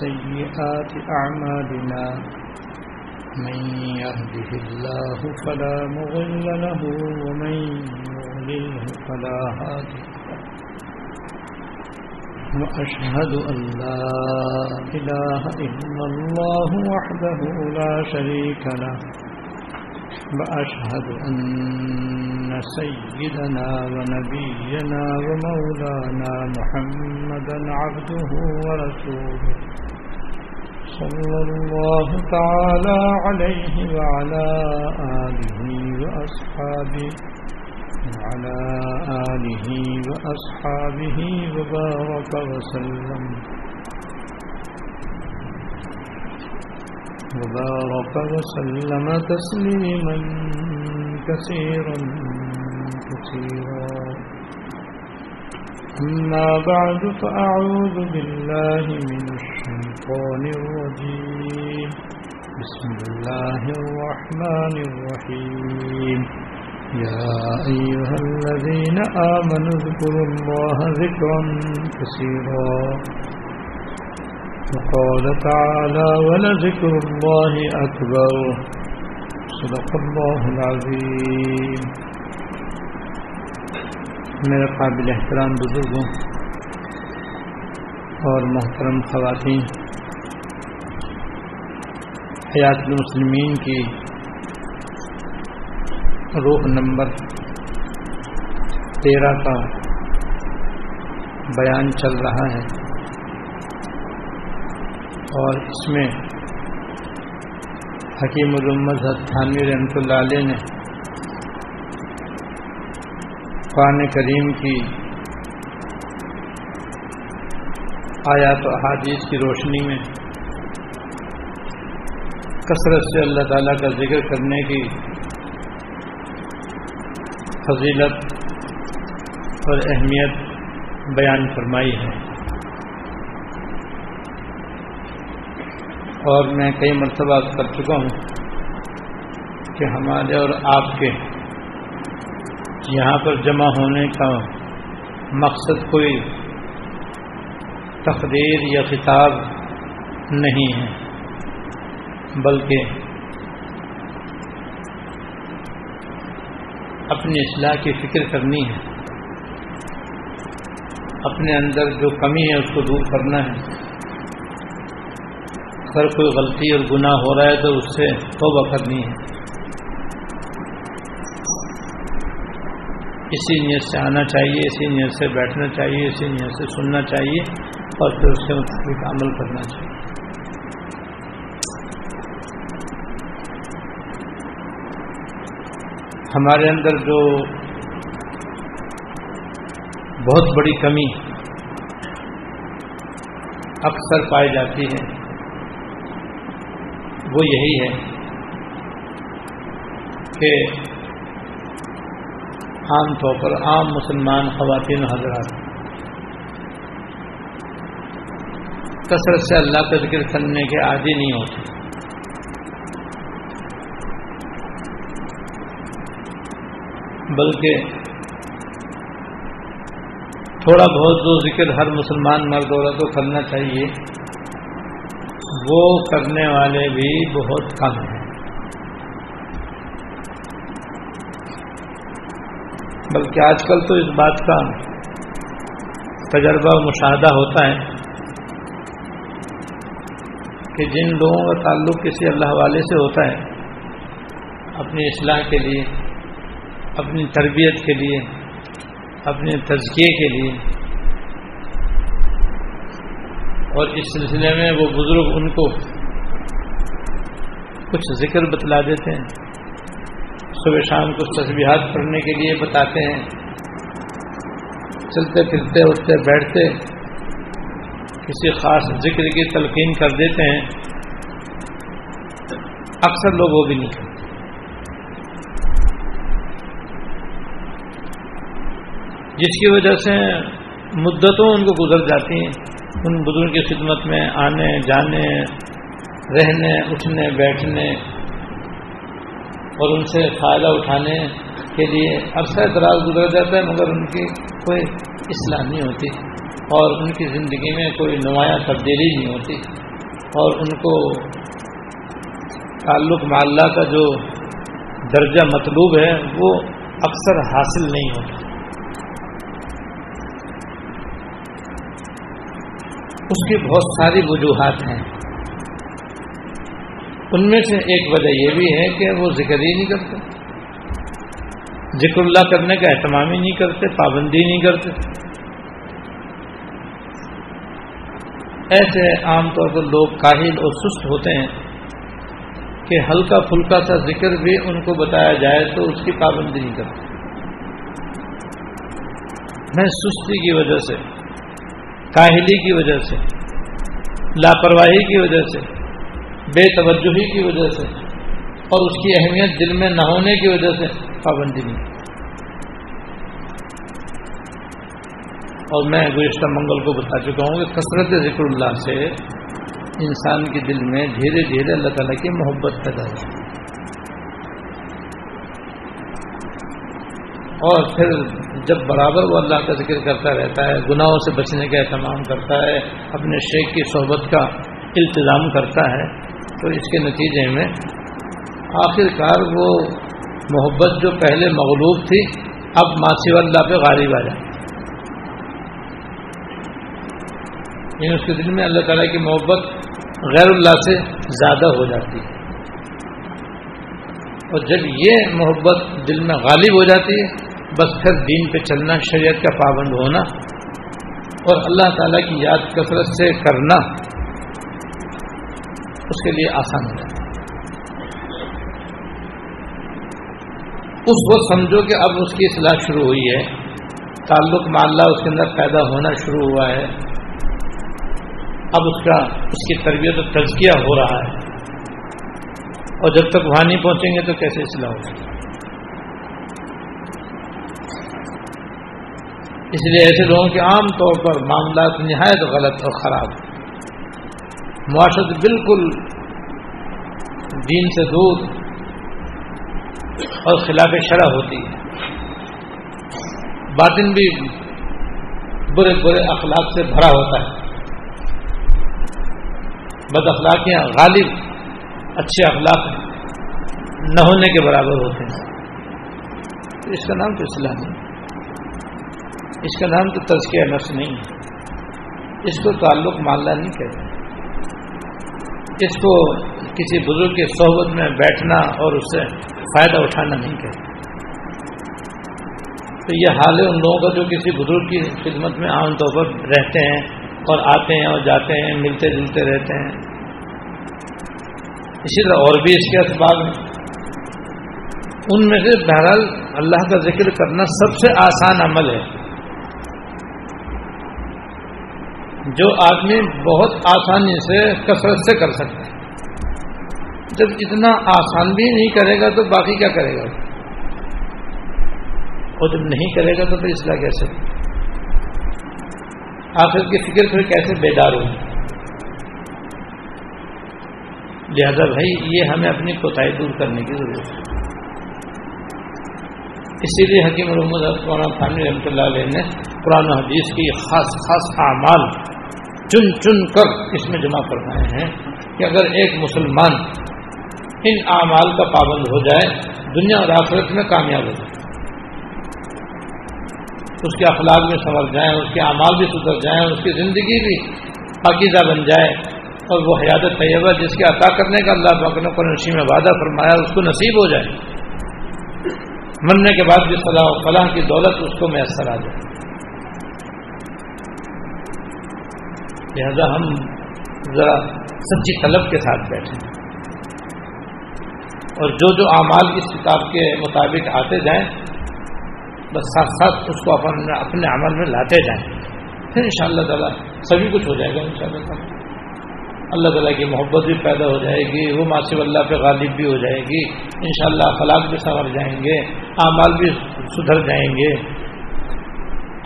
سيئات أعمالنا. من يهده الله فلا مضل له ومن يضلله فلا هادي وأشهد أن لا إله إلا الله وحده لا شريك له. وأشهد أن سيدنا ونبينا ومولانا محمدا عبده ورسوله صلى الله تعالى عليه وعلى آله وأصحابه وعلى آله وأصحابه وبارك وسلم. وبارك وسلم تسليما كثيرا كثيرا. أما بعد فأعوذ بالله من الشيطان الرجيم. بسم الله الرحمن الرحيم. يا أيها الذين آمنوا اذكروا الله ذكرا كثيرا. وقال تعالى ولذكر الله أكبر. صدق الله العظيم. میرے قابل احترام بزرگوں اور محترم خواتین، حیات المسلمین کی روح نمبر تیرہ کا بیان چل رہا ہے۔ اور اس میں حکیم الامت تھانوی رحمۃ اللہ علیہ نے قرآن کریم کی آیات و احادیث کی روشنی میں کثرت سے اللہ تعالیٰ کا ذکر کرنے کی فضیلت اور اہمیت بیان فرمائی ہے۔ اور میں کئی مرتبہ کر چکا ہوں کہ ہمارے اور آپ کے یہاں پر جمع ہونے کا مقصد کوئی تقریر یا خطاب نہیں ہے، بلکہ اپنی اصلاح کی فکر کرنی ہے، اپنے اندر جو کمی ہے اس کو دور کرنا ہے۔ اگر کوئی غلطی اور گناہ ہو رہا ہے تو اس سے توبہ کرنی ہے۔ اسی نیت سے آنا چاہیے، اسی نیت سے بیٹھنا چاہیے، اسی نیت سے سننا چاہیے اور پھر اس کے مطابق عمل کرنا چاہیے۔ ہمارے اندر جو بہت بڑی کمی اکثر پائی جاتی ہے وہ یہی ہے کہ عام طور پر عام مسلمان خواتین حضرات کثرت سے اللہ کا ذکر کرنے کے عادی نہیں ہوتے۔ بلکہ تھوڑا بہت جو ذکر ہر مسلمان مرد عورت کو کرنا چاہیے وہ کرنے والے بھی بہت کم ہیں۔ بلکہ آج کل تو اس بات کا تجربہ مشاہدہ ہوتا ہے کہ جن لوگوں کا تعلق کسی اللہ والے سے ہوتا ہے، اپنی اصلاح کے لیے، اپنی تربیت کے لیے، اپنے تزکیے کے لیے اور اس سلسلے میں وہ بزرگ ان کو کچھ ذکر بتلا دیتے ہیں۔ صبح شام کچھ تصبیحات پڑھنے کے لیے بتاتے ہیں۔ چلتے پھرتے، اٹھتے، بیٹھتے، کسی خاص ذکر کی تلقین کر دیتے ہیں۔ اکثر لوگ وہ بھی نہیں کرتے۔ جس کی وجہ سے مدتوں ان کو گزر جاتی ہیں۔ ان بزرگ کی خدمت میں آنے، جانے، رہنے، اٹھنے، بیٹھنے اور ان سے فائدہ اٹھانے کے لیے عرصہ دراز گزر جاتا ہے، مگر ان کی کوئی اصلاح نہیں ہوتی اور ان کی زندگی میں کوئی نمایاں تبدیلی نہیں ہوتی اور ان کو تعلق معلّہ کا جو درجہ مطلوب ہے، وہ اکثر حاصل نہیں ہوتا۔ اس کی بہت ساری وجوہات ہیں۔ ان میں سے ایک وجہ یہ بھی ہے کہ وہ ذکر ہی نہیں کرتے۔ ذکر اللہ کرنے کا اہتمام ہی نہیں کرتے، پابندی نہیں کرتے۔ ایسے عام طور پر لوگ کاہل اور سست ہوتے ہیں کہ ہلکا پھلکا سا ذکر بھی ان کو بتایا جائے تو اس کی پابندی نہیں کرتے۔ میں سستی کی وجہ سے کاہلی کی وجہ سے، لاپرواہی کی وجہ سے، بے توجہی کی وجہ سے اور اس کی اہمیت دل میں نہ ہونے کی وجہ سے پابندی نہیں۔ اور میں گزشتہ منگل کو بتا چکا ہوں کہ کثرت ذکر اللہ سے انسان کے دل میں دھیرے دھیرے اللہ تعالیٰ کی محبت پیدا ہو اور پھر جب برابر وہ اللہ کا ذکر کرتا رہتا ہے، گناہوں سے بچنے کا اہتمام کرتا ہے، اپنے شیخ کی صحبت کا التظام کرتا ہے، تو اس کے نتیجے میں آخر کار وہ محبت جو پہلے مغلوب تھی، اب ماسی اللہ پہ غالب آ جائے۔ یعنی اس کے دل میں اللہ تعالیٰ کی محبت غیر اللہ سے زیادہ ہو جاتی ہے۔ اور جب یہ محبت دل میں غالب ہو جاتی ہے بس پھر دین پہ چلنا، شریعت کا پابند ہونا اور اللہ تعالیٰ کی یاد کثرت سے کرنا اس کے لیے آسان ہو جاتا اس وقت سمجھو کہ اب اس کی اصلاح شروع ہوئی ہے، تعلق معلّہ اس کے اندر پیدا ہونا شروع ہوا ہے۔ اب اس کا، اس کی تربیت و تزکیہ ہو رہا ہے۔ اور جب تک وہاں نہیں پہنچیں گے تو کیسے اصلاح ہوگی اس لیے ایسے لوگوں کے عام طور پر معاملات نہایت غلط اور خراب معاشرت بالکل دین سے دور اور خلاف شرح ہوتی ہے۔ باطن بھی برے برے اخلاق سے بھرا ہوتا ہے۔ بد اخلاقیاں غالب اچھے اخلاق نہ ہونے کے برابر ہوتے ہیں۔ اس کا نام تو اسلام نہیں اس کا نام تو تزکیہ نفس نہیں ہے۔ اس کو تعلق ماللہ نہیں کہتے۔ اس کو کسی بزرگ کی صحبت میں بیٹھنا اور اس سے فائدہ اٹھانا نہیں کہتے۔ تو یہ حال ہے، ان لوگوں کا جو کسی بزرگ کی خدمت میں عام طور پر رہتے ہیں اور آتے ہیں اور جاتے ہیں، ملتے جلتے رہتے ہیں۔ اسی طرح اور بھی اس کے اسباب ہیں۔ ان میں سے بہرحال اللہ کا ذکر کرنا سب سے آسان عمل ہے۔ جو آدمی بہت آسانی سے کثرت سے کر سکتا ہے۔ جب اتنا آسان بھی نہیں کرے گا تو باقی کیا کرے گا؟ اور جب نہیں کرے گا تو پھر اصلاح کیسے؟ آخر کی فکر پھر کیسے بیدار ہوگی؟ لہذا بھائی، یہ ہمیں اپنی کوتاہی دور کرنے کی ضرورت ہے۔ اسی لیے حکیم محمد مولانا رحمۃ اللہ علیہ نے قرآن حدیث کی خاص خاص اعمال چن چن کر اس میں جمع فرمائے ہیں کہ اگر ایک مسلمان ان اعمال کا پابند ہو جائے، دنیا اور آخرت میں کامیاب ہو جائے۔ اس کے اخلاق میں سنور جائیں، اس کے اعمال بھی سدھر جائیں، اس کی زندگی بھی پاکیزہ بن جائے۔ اور وہ حیات طیبہ جس کے عطا کرنے کا اللہ نے کو میں وعدہ فرمایا، اس کو نصیب ہو جائے۔ مرنے کے بعد بھی صلاح و فلاح کی دولت اس کو میسر آ جائے۔ لہذا ہم ذرا سچی طلب کے ساتھ بیٹھیں۔ اور جو جو اعمال اس کتاب کے مطابق آتے جائیں، بس ساتھ ساتھ اس کو اپنے اپنے عمل میں لاتے جائیں۔ پھر ان شاء اللہ تعالیٰ سبھی کچھ ہو جائے گا ان شاء اللہ تعالیٰ۔ اللہ تعالیٰ کی محبت بھی پیدا ہو جائے گی، وہ ماسب اللہ پہ غالب بھی ہو جائے گی۔ انشاءاللہ شاء اللہ بھی سنور جائیں گے، اعمال بھی سدھر جائیں گے۔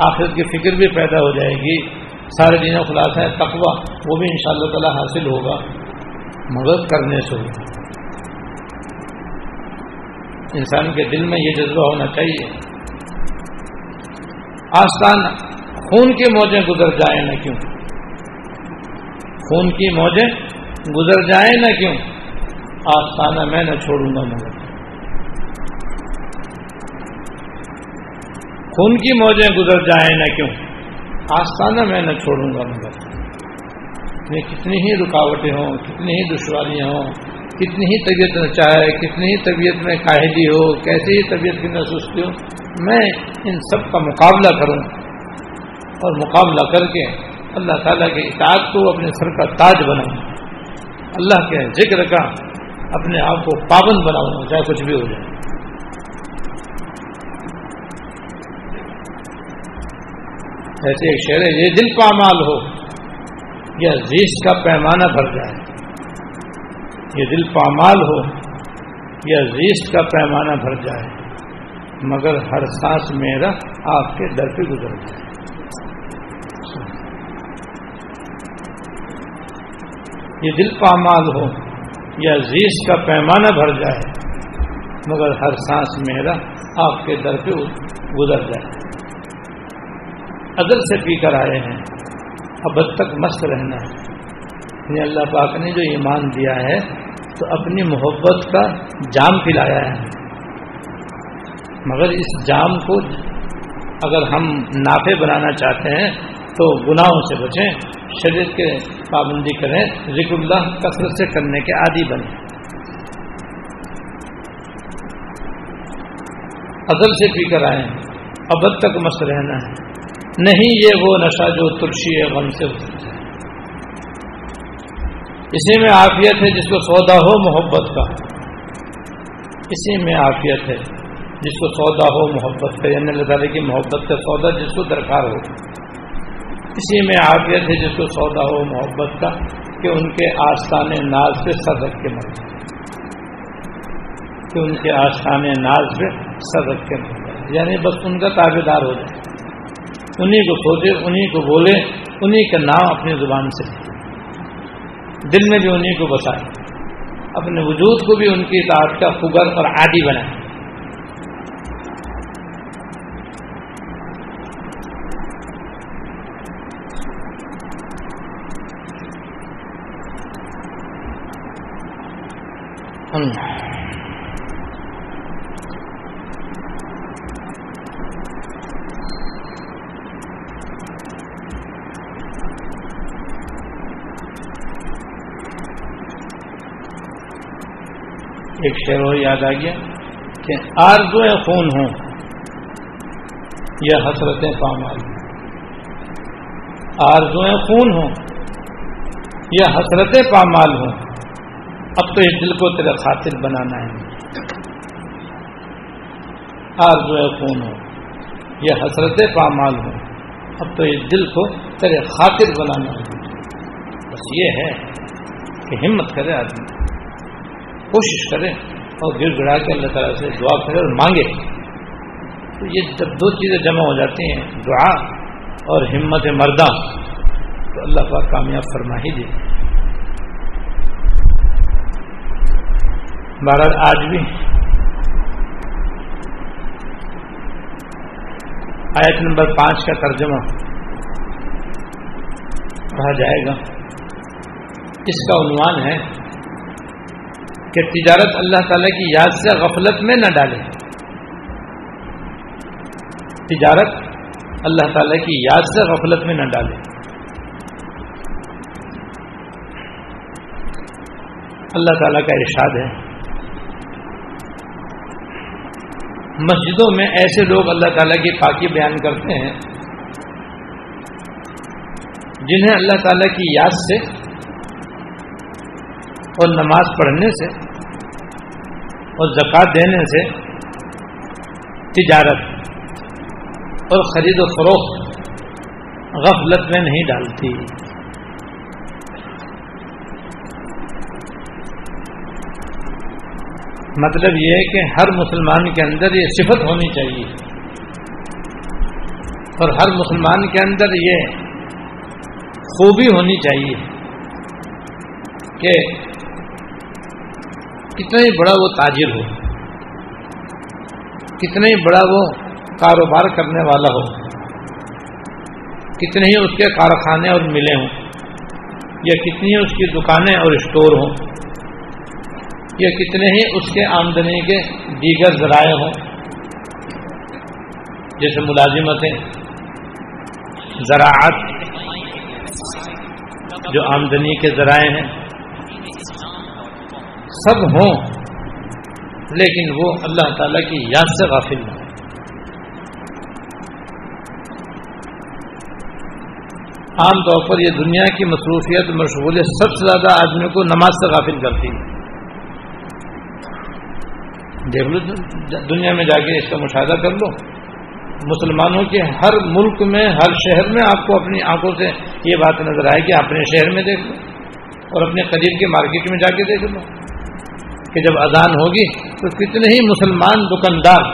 آخرت کی فکر بھی پیدا ہو جائے گی۔ سارے دنوں خلاصہ ہے، تقوی، وہ بھی انشاءاللہ تعالی حاصل ہوگا۔ مدد کرنے سے۔ انسان کے دل میں یہ جذبہ ہونا چاہیے۔ آستان خون کی موجیں گزر جائیں نہ کیوں؟ خون کی موجیں گزر جائیں نہ کیوں؟ آستانہ میں نہ چھوڑوں گا مگر خون کی موجیں گزر جائیں نہ کیوں؟ آستانہ میں نہ چھوڑوں گا مگر۔ میں کتنی ہی رکاوٹیں ہوں، کتنی ہی دشواریاں ہوں، کتنی ہی طبیعت نہ چاہے کتنی ہی طبیعت میں کاہلی ہو، کیسی ہی طبیعت کی نہ سستی ہو میں ان سب کا مقابلہ کروں۔ اور مقابلہ کر کے اللہ تعالیٰ کے اطاعت کو اپنے سر کا تاج بناؤں۔ اللہ کے ذکر کا اپنے آپ کو پابند بناؤں، چاہے کچھ بھی ہو جائے۔ ایسے ایک شعر ہے یہ دل پامال ہو۔ یا زیش کا پیمانہ بھر جائے۔ یہ دل پامال ہو یا زیش کا پیمانہ بھر جائے۔ مگر ہر سانس میرا آپ کے در پہ گزر جائے۔ یہ دل پامال ہو یا زیش کا پیمانہ بھر جائے۔ مگر ہر سانس میرا آپ کے در پہ گزر جائے۔ ادل سے پی کر آئے ہیں، اب تک مست رہنا ہے۔ یعنی اللہ پاک نے جو ایمان دیا ہے، تو اپنی محبت کا جام پلایا ہے۔ مگر اس جام کو اگر ہم نافے بنانا چاہتے ہیں، تو گناہوں سے بچیں شریر کے پابندی کریں، ذکر اللہ کثرت سے کرنے کے عادی بنے ادل سے پی کر آئے ہیں تک مست رہنا ہے۔ نہیں یہ وہ نشہ جو تلسی ہے غم سے ہے اسی میں عافیت ہے جس کو سودا ہو محبت کا۔ اسی میں عافیت ہے جس کو سودا ہو محبت کا یعنی اللہ تعالیٰ کی محبت کا سودا جس کو درکار ہو۔ اسی میں عافیت ہے جس کو سودا ہو محبت کا کہ ان کے آستان ناز پہ سر رکھ کے مر جائے کہ ان کے آستان ناز پہ سر رکھ کے مر جائے یعنی بس ان کا تابے دار ہو جائے۔ انہیں کو سوچے انہیں کو بولے انہیں کا نام اپنی زبان سے دل میں بھی انہیں کو بسائے۔ اپنے وجود کو بھی ان کی اطاعت کا فگر اور عادی بنائے۔ ایک شعر اور یاد آ گیا کہ آرزویں خون ہوں یا حسرتیں پامال آرزویں خون ہوں یا حسرتیں پامال ہوں۔ اب تو اس دل کو تیرے خاطر بنانا ہے۔ آرزویں خون ہوں یا حسرتیں پامال ہوں۔ اب تو اس دل کو تیرے خاطر بنانا ہے۔ بس یہ ہے کہ ہمت کرے آدمی۔ کوشش کریں اور گر گڑا کے اللہ تعالیٰ سے دعا کرے اور مانگے۔ تو یہ جب دو چیزیں جمع ہو جاتی ہیں، دعا اور ہمت مردہ، تو اللہ پاک کامیاب فرما ہی دے۔ بہرحال آج بھی آیت نمبر پانچ کا ترجمہ پڑھا جائے گا۔ اس کا عنوان ہے کہ تجارت اللہ تعالی کی یاد سے غفلت میں نہ ڈالے۔ تجارت اللہ تعالی کی یاد سے غفلت میں نہ ڈالے۔ اللہ تعالیٰ کا ارشاد ہے۔ مسجدوں میں ایسے لوگ اللہ تعالیٰ کی پاکی بیان کرتے ہیں جنہیں اللہ تعالیٰ کی یاد سے اور نماز پڑھنے سے اور زکوٰۃ دینے سے تجارت اور خرید و فروخت غفلت میں نہیں ڈالتی۔ مطلب یہ ہے کہ ہر مسلمان کے اندر یہ صفت ہونی چاہیے۔ اور ہر مسلمان کے اندر یہ خوبی ہونی چاہیے کہ کتنا ہی بڑا وہ تاجر ہو، کتنا ہی بڑا وہ کاروبار کرنے والا ہو، کتنے ہی اس کے کارخانے اور ملے ہوں، یا کتنی ہی اس کی دکانیں اور اسٹور ہوں، یا کتنے ہی اس کے آمدنی کے دیگر ذرائع ہوں۔ جیسے ملازمتیں، زراعت جو آمدنی کے ذرائع ہیں سب ہوں، لیکن وہ اللہ تعالی کی یاد سے غافل نہ عام طور پر یہ دنیا کی مصروفیت مشغولیت سب سے زیادہ آدمی کو نماز سے غافل کرتی ہے۔ دیکھ لو، دنیا میں جا کے اس کا مشاہدہ کر لو۔ مسلمانوں کے ہر ملک میں، ہر شہر میں آپ کو اپنی آنکھوں سے یہ بات نظر آئے کہ اپنے شہر میں دیکھ لو اور اپنے قریب کے مارکیٹ میں جا کے دیکھ لو۔ کہ جب اذان ہوگی تو کتنے ہی مسلمان دکاندار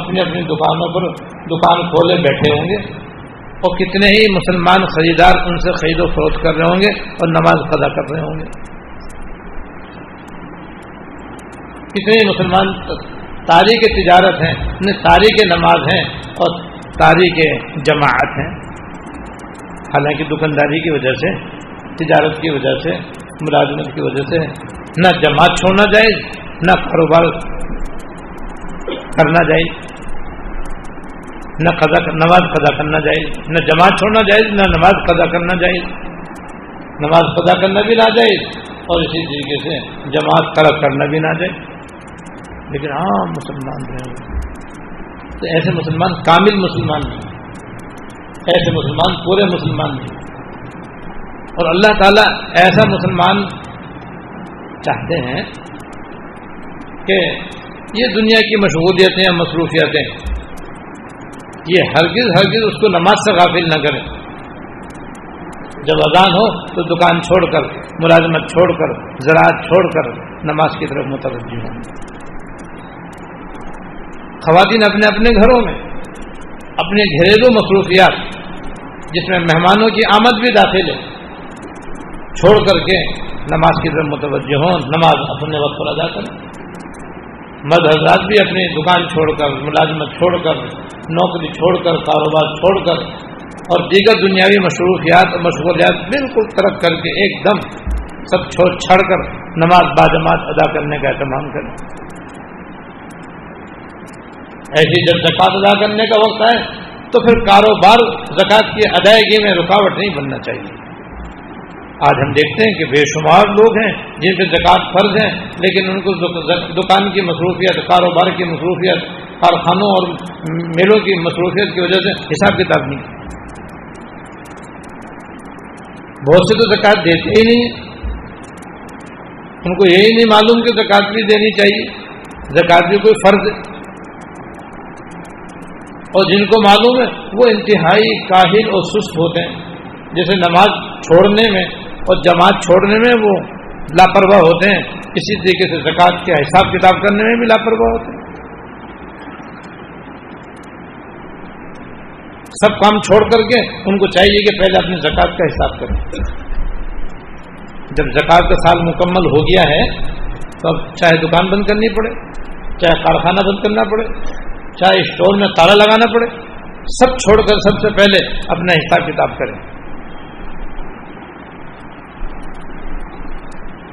اپنی اپنی دکانوں پر دکان کھولے بیٹھے ہوں گے اور کتنے ہی مسلمان خریدار ان سے خرید و فروخت کر رہے ہوں گے اور نماز ادا کر رہے ہوں گے۔ کتنے ہی مسلمان تاریخ تجارت ہیں یعنی تاریخ نماز ہیں اور تاریخ جماعت ہیں۔ حالانکہ دکانداری کی وجہ سے، تجارت کی وجہ سے ملازمت کی وجہ سے نہ جماعت چھوڑنا جائز، نہ کاروبار کرنا جائز، نہ قضا نماز قضا کرنا جائز، نہ جماعت چھوڑنا جائز، نہ نماز قضا کرنا جائز۔ نماز قضا کرنا بھی نہ جائز اور اسی طریقے سے جماعت طرف کرنا بھی نہ جائز لیکن ہاں مسلمان رہے تو ایسے مسلمان کامل مسلمان نہیں ایسے مسلمان پورے مسلمان نہیں اور اللہ تعالیٰ ایسا مسلمان چاہتے ہیں کہ یہ دنیا کی مشغولیتیں یا مصروفیتیں یہ ہرگز ہرگز اس کو نماز سے غافل نہ کریں۔ جب اذان ہو تو دکان چھوڑ کر، ملازمت چھوڑ کر، زراعت چھوڑ کر نماز کی طرف متوجہ ہوں۔ خواتین اپنے اپنے گھروں میں، اپنے گھریلو مصروفیات، جس میں مہمانوں کی آمد بھی داخل ہے۔ چھوڑ کر کے نماز کی طرف متوجہ ہوں، نماز اپنے وقت پر ادا کریں۔ مرد حضرات بھی اپنی دکان چھوڑ کر، ملازمت چھوڑ کر، نوکری چھوڑ کر، کاروبار چھوڑ کر، اور دیگر دنیاوی مصروفیات اور مشغولیات بالکل ترک کر کے ایک دم سب چھوڑ چھڑ کر نماز باجماعت ادا کرنے کا اہتمام کریں۔ ایسی جب زکات ادا کرنے کا وقت ہے تو پھر کاروبار زکات کی ادائیگی میں رکاوٹ نہیں بننا چاہیے۔ آج ہم دیکھتے ہیں کہ بے شمار لوگ ہیں، جن پہ زکوٰۃ فرض ہیں، لیکن ان کو دکان کی مصروفیت، کاروبار کی مصروفیت، کارخانوں اور میلوں کی مصروفیت کی وجہ سے حساب کتاب نہیں۔ بہت سے تو زکوٰۃ دیتے ہی نہیں ان کو یہی نہیں معلوم کہ زکوٰۃ بھی دینی چاہیے، زکوٰۃ بھی کوئی فرض ہے۔ اور جن کو معلوم ہے، وہ انتہائی کاہل اور سست ہوتے ہیں۔ جیسے نماز چھوڑنے میں اور جماعت چھوڑنے میں وہ لاپرواہ ہوتے ہیں۔ اسی طریقے سے زکوٰۃ کے حساب کتاب کرنے میں بھی لاپرواہ ہوتے ہیں۔ سب کام چھوڑ کر کے ان کو چاہیے کہ پہلے اپنی زکوٰۃ کا حساب کریں۔ جب زکوٰۃ کا سال مکمل ہو گیا ہے، تو اب چاہے دکان بند کرنی پڑے، چاہے کارخانہ بند کرنا پڑے، چاہے اسٹور میں تالا لگانا پڑے، سب چھوڑ کر سب سے پہلے اپنا حساب کتاب کریں۔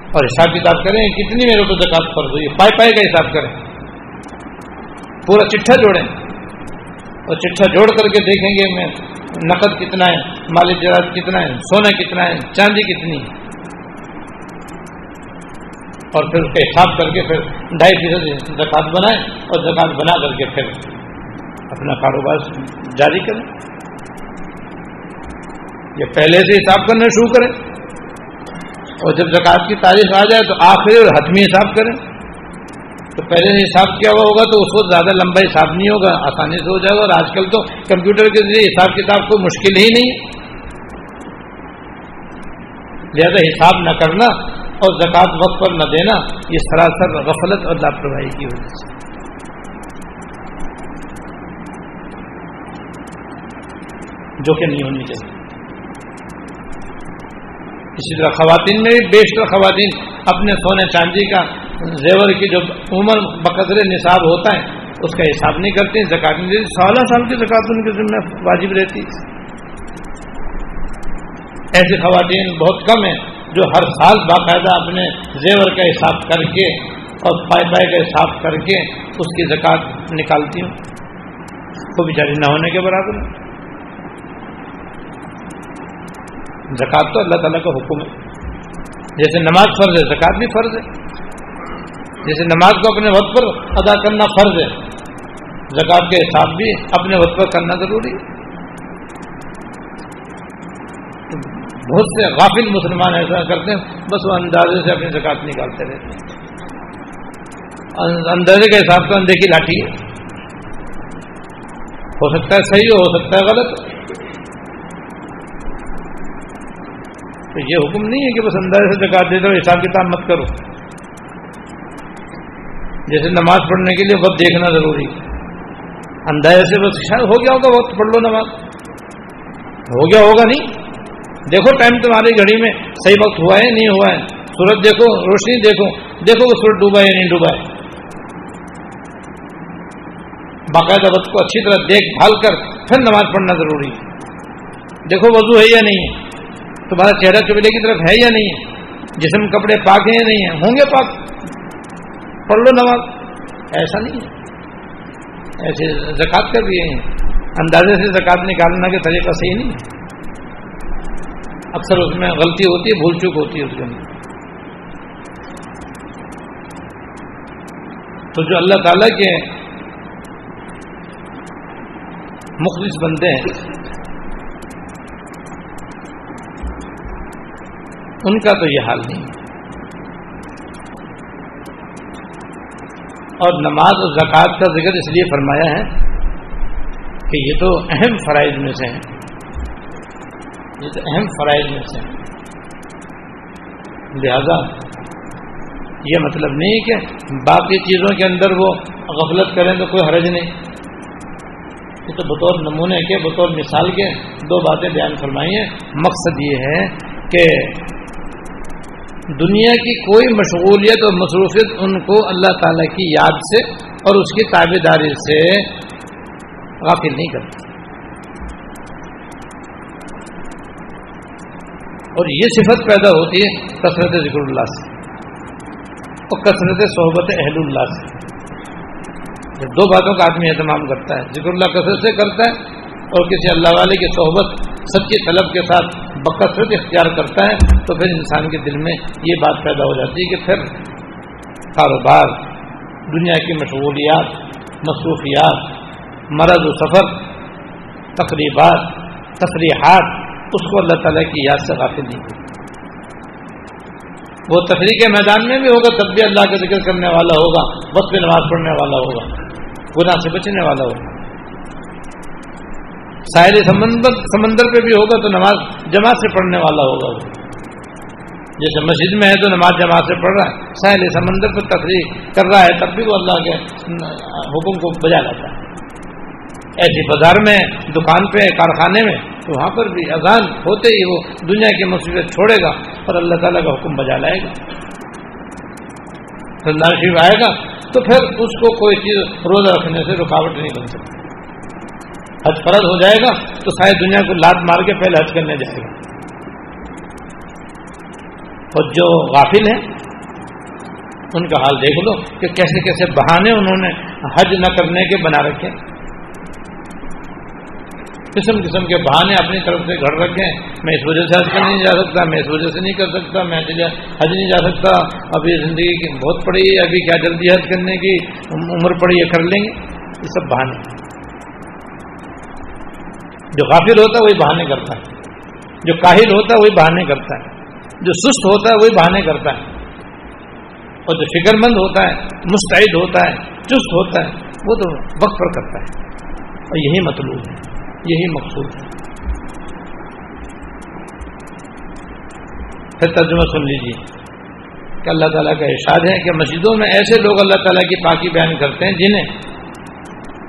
اور حساب کتاب کریں، کتنی میرے کو زکات فرض ہوئی؟ پائے پائے کا حساب کریں۔ پورا چٹھا جوڑیں۔ اور چٹھا جوڑ کر کے دیکھیں گے میں، نقد کتنا ہے مالی جرات کتنا ہے، سونا کتنا ہے، چاندی کتنی ہے۔ اور پھر اس کا حساب کر کے پھر ڈھائی فیصد زکات بنائیں اور زکات بنا کر کے پھر اپنا کاروبار جاری کریں۔ یا پہلے سے حساب کرنا شروع کریں۔ اور جب زکوٰۃ کی تاریخ آ جائے تو آخری اور حتمی حساب کریں۔ تو پہلے حساب کیا ہوا ہوگا تو اس وقت زیادہ لمبا حساب نہیں ہوگا، آسانی سے ہو جائے گا۔ اور آج کل تو کمپیوٹر کے ذریعے حساب کتاب کو مشکل ہی نہیں۔ لہذا حساب نہ کرنا اور زکوٰۃ وقت پر نہ دینا، یہ سراسر غفلت اور لاپرواہی کی وجہ سے۔ جو کہ نہیں ہونی چاہیے۔ اسی طرح خواتین میں بھی بیشتر خواتین اپنے سونے چاندی کا زیور کی جو عمر بقدر نصاب ہوتا ہے، اس کا حساب نہیں کرتی زکات نہیں دیتی سولہ سال کی زکات ان کے ذمہ واجب رہتی۔ ایسی خواتین بہت کم ہیں جو ہر سال باقاعدہ اپنے زیور کا حساب کر کے اور پائے پائے کا حساب کر کے اس کی زکات نکالتی ہوں۔ وہ بیچاری نہ ہونے کے برابر زکات تو اللہ تعالیٰ کا حکم ہے۔ جیسے نماز فرض ہے، زکات بھی فرض ہے۔ جیسے نماز کو اپنے وقت پر ادا کرنا فرض ہے، زکات کے حساب بھی اپنے وقت پر کرنا ضروری ہے۔ بہت سے غافل مسلمان ایسا کرتے ہیں، بس وہ اندازے سے اپنی زکات نکالتے رہتے ہیں۔ اندازے کے حساب سے اندھے کی لاٹھی ہے۔ ہو سکتا ہے صحیح ہو سکتا ہے غلط۔ تو یہ حکم نہیں ہے کہ بس اندازے سے زکات دے دو، حساب کتاب مت کرو۔ جیسے نماز پڑھنے کے لیے وقت دیکھنا ضروری۔ ہے اندازے سے بس شاید ہو گیا ہوگا وقت، پڑھ لو نماز۔ ہو گیا ہوگا نہیں؟ دیکھو ٹائم تمہاری گھڑی میں صحیح وقت ہوا ہے نہیں ہوا ہے۔ سورج دیکھو، روشنی دیکھو۔ دیکھو وہ سورج ڈوبا ہے نہیں ڈوبا ہے۔ باقاعدہ وقت کو اچھی طرح دیکھ بھال کر پھر نماز پڑھنا ضروری ہے۔ دیکھو وضو ہے یا نہیں ہے؟ تمہارا چہرہ قبلے کی طرف ہے یا نہیں؟ ہے جسم کپڑے پاک ہیں یا نہیں ہیں؟ ہوں گے پاک۔ پڑھ لو نماز۔ ایسا نہیں ہے۔ ایسے زکات کر دیے ہیں۔ اندازے سے زکات نکالنا کے طریقہ صحیح نہیں ہے۔ اکثر اس میں غلطی ہوتی ہے، بھول چوک ہوتی ہے اس کے اندر۔ تو جو اللہ تعالی کے مخلص بندے ہیں ان کا تو یہ حال نہیں۔ اور نماز اور زکوٰۃ کا ذکر اس لیے فرمایا ہے کہ یہ تو اہم فرائض میں سے ہیں۔ یہ تو اہم فرائض میں سے ہیں۔ لہذا یہ مطلب نہیں کہ باقی چیزوں کے اندر وہ غفلت کریں تو کوئی حرج نہیں۔ یہ تو بطور نمونے کے، بطور مثال کے دو باتیں بیان فرمائی ہیں۔ مقصد یہ ہے کہ دنیا کی کوئی مشغولیت اور مصروفیت ان کو اللہ تعالی کی یاد سے اور اس کی تابے داری سے غافل نہیں کرتی اور یہ صفت پیدا ہوتی ہے کثرت ذکر اللہ سے اور کثرت صحبت اہل اللہ سے۔ دو باتوں کا آدمی اہتمام کرتا ہے۔ ذکر اللہ کثرت سے کرتا ہے اور کسی اللہ والے کی صحبت سچی طلب کے ساتھ بکثرت اختیار کرتا ہے، تو پھر انسان کے دل میں یہ بات پیدا ہو جاتی ہے کہ پھر کاروبار، دنیا کی مشغولیات، مصروفیات، مرض و سفر، تقریبات تفریحات اس کو اللہ تعالیٰ کی یاد سے غافل نہیں ہوتی وہ تفریح کے میدان میں بھی ہوگا، تب بھی اللہ کا ذکر کرنے والا ہوگا، وقت پہ نماز پڑھنے والا ہوگا، گناہ سے بچنے والا ہوگا۔ ساحل سمندر سمندر پہ بھی ہوگا تو نماز جماعت سے پڑھنے والا ہوگا وہ۔ جیسے مسجد میں ہے تو نماز جماعت سے پڑھ رہا ہے۔ ساحل سمندر پہ تفریح کر رہا ہے، تب بھی وہ اللہ کے حکم کو بجا لاتا ہے۔ ایسی بازار میں، دکان پہ، کارخانے میں، تو وہاں پر بھی اذان ہوتے ہی وہ دنیا کی مصیبت چھوڑے گا اور اللہ تعالیٰ کا حکم بجا لائے گا۔ اللہ شریف آئے گا تو پھر اس کو کوئی چیز روزہ رکھنے سے رکاوٹ نہیں بن سکتی۔ حج فرض ہو جائے گا تو شاید دنیا کو لات مار کے پہلے حج کرنے جائے گا۔ اور جو غافل ہیں، ان کا حال دیکھ لو کہ کیسے کیسے بہانے انہوں نے حج نہ کرنے کے بنا رکھے۔ قسم قسم کے بہانے اپنی طرف سے گھر رکھے۔ میں اس وجہ سے حج کرنے نہیں جا سکتا، میں اس وجہ سے نہیں کر سکتا، میں حج نہیں جا سکتا۔ ابھی زندگی کی بہت پڑی ہے ابھی کیا جلدی حج کرنے کی؟ عمر پڑی ہے، کر لیں گے۔ یہ سب بہانے۔ جو غافل ہوتا ہے وہی بہانے کرتا ہے۔ جو کاہل ہوتا ہے وہی بہانے کرتا ہے۔ جو سست ہوتا ہے وہی بہانے کرتا ہے۔ اور جو فکر مند ہوتا ہے، مستعد ہوتا ہے، چست ہوتا ہے، وہ تو وقت پر کرتا ہے۔ اور یہی مطلوب ہے، یہی مقصود ہے۔ پھر ترجمہ سن لیجیے کہ اللہ تعالیٰ کا ارشاد ہے کہ مسجدوں میں ایسے لوگ اللہ تعالیٰ کی پاکی بیان کرتے ہیں جنہیں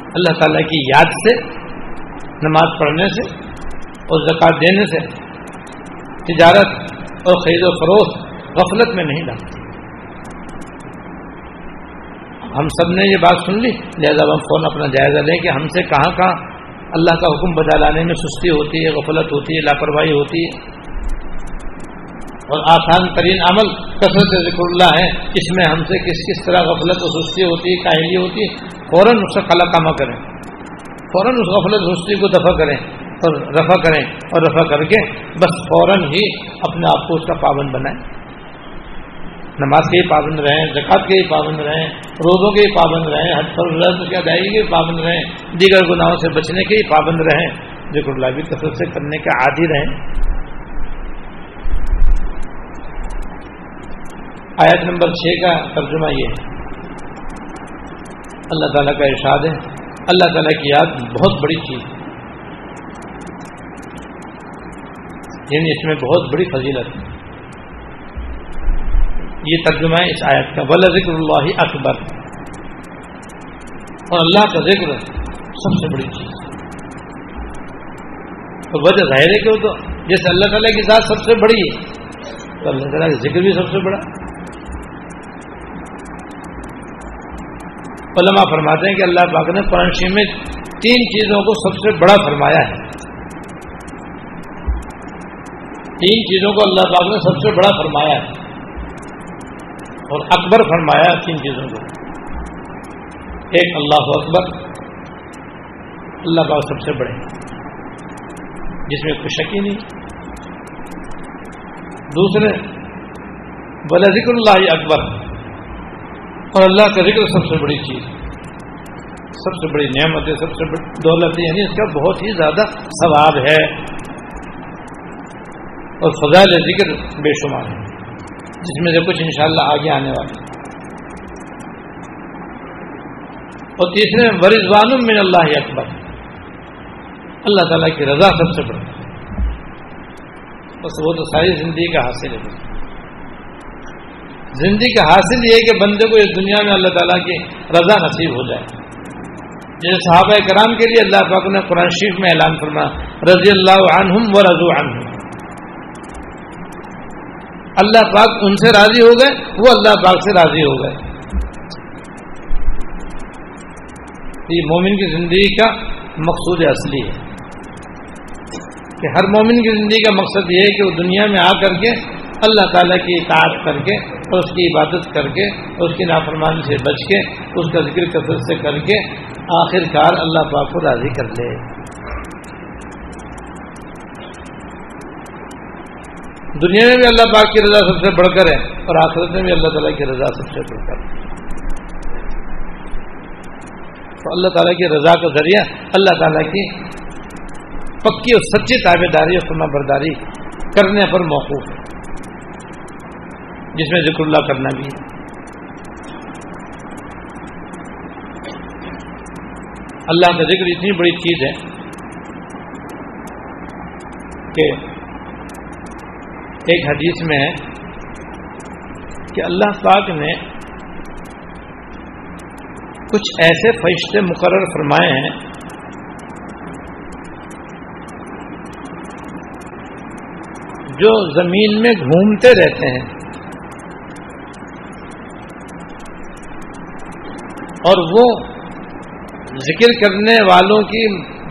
اللہ تعالیٰ کی یاد سے نماز پڑھنے سے اور زکوٰۃ دینے سے تجارت اور خرید و فروخت غفلت میں نہیں ڈالتی ہم سب نے یہ بات سن لی۔ لہٰذا ہم فون اپنا جائزہ لیں کہ ہم سے کہاں کہاں اللہ کا حکم بجا لانے میں سستی ہوتی ہے، غفلت ہوتی ہے، لاپرواہی ہوتی ہے۔ اور آسان ترین عمل کثرت ذکر اللہ ہے۔ اس میں ہم سے کس کس طرح غفلت و سستی ہوتی ہے، کاہلی ہوتی ہے، فوراً اس سے خلا کما کریں۔ فوراً اس غفلت سستی کو دفع کریں اور رفع کریں اور رفع کر کے بس فوراً ہی اپنے آپ کو اس کا پابند بنائیں۔ نماز کے ہی پابند رہیں زکات کے ہی پابند رہیں، روزوں کے ہی پابند رہیں، حج فرض کی ادائیگی کے پابند رہیں، دیگر گناہوں سے بچنے کے ہی پابند رہیں۔ ذکر اللہ بھی کثرت سے کرنے کے عادی رہیں۔ آیت نمبر چھ کا ترجمہ یہ ہے۔ اللہ تعالیٰ کا ارشاد ہے۔ اللہ تعالیٰ کی یاد بہت بڑی چیز یعنی اس میں بہت بڑی فضیلت ہے۔ یہ ترجمہ ہے اس آیت کا۔ ولا ذکر اللہ اکبر اور اللہ کا ذکر سب سے بڑی چیز تو وجہ ظاہر ہے کہ وہ تو جیسے اللہ تعالیٰ کی ذات سب سے بڑی ہے، تو اللہ تعالیٰ کا ذکر بھی سب سے بڑا۔ علماء فرماتے ہیں کہ اللہ پاک نے قرآن شریف میں تین چیزوں کو سب سے بڑا فرمایا ہے۔ تین چیزوں کو اللہ پاک نے سب سے بڑا فرمایا ہے۔ اور اکبر فرمایا تین چیزوں کو۔ ایک اللہ اکبر۔ اللہ کا سب سے بڑے۔ جس میں کوئی شکی نہیں۔ دوسرے بلا ذکر اللہ اکبر۔ اور اللہ کا ذکر سب سے بڑی چیز سب سے بڑی نعمت ہے، سب سے بڑی دولت ہے یعنی اس کا بہت ہی زیادہ ثواب ہے۔ اور فضائل ذکر بے شمار ہے جس میں سے کچھ انشاءاللہ آگے آنے والے اور تیسرے، ورضوان من اللہ اکبر۔ اللہ تعالیٰ کی رضا سب سے بڑھ بس وہ تو ساری زندگی کا حاصل ہے۔ زندگی کا حاصل یہ ہے کہ بندے کو اس دنیا میں اللہ تعالیٰ کی رضا نصیب ہو جائے۔ جیسے صحابہ کرام کے لیے اللہ پاک نے قرآن شریف میں اعلان فرما رضی اللہ عنہم و رضو عنہم۔ اللہ پاک ان سے راضی ہو گئے، وہ اللہ پاک سے راضی ہو گئے۔ یہ مومن کی زندگی کا مقصود اصلی ہے۔ کہ ہر مومن کی زندگی کا مقصد یہ ہے کہ وہ دنیا میں آ کر کے اللہ تعالیٰ کی اطاعت کر کے اور اس کی عبادت کر کے، اس کی نافرمانی سے بچ کے، اس کا ذکر کثرت سے کر کے آخر کار اللہ پاک کو راضی کر لے۔ دنیا میں بھی اللہ پاک کی رضا سب سے بڑھ کر ہے اور آخرت میں بھی اللہ تعالیٰ کی رضا سب سے بڑھ کر۔ تو اللہ تعالیٰ کی رضا کا ذریعہ اللہ تعالیٰ کی پکی اور سچی تابے داری اور سنا برداری کرنے پر موقوف ہے۔ جس میں ذکر اللہ کرنا بھی ہے۔ اللہ کا ذکر اتنی بڑی چیز ہے کہ ایک حدیث میں ہے کہ اللہ پاک نے کچھ ایسے فرشتے مقرر فرمائے ہیں جو زمین میں گھومتے رہتے ہیں۔ اور وہ ذکر کرنے والوں کی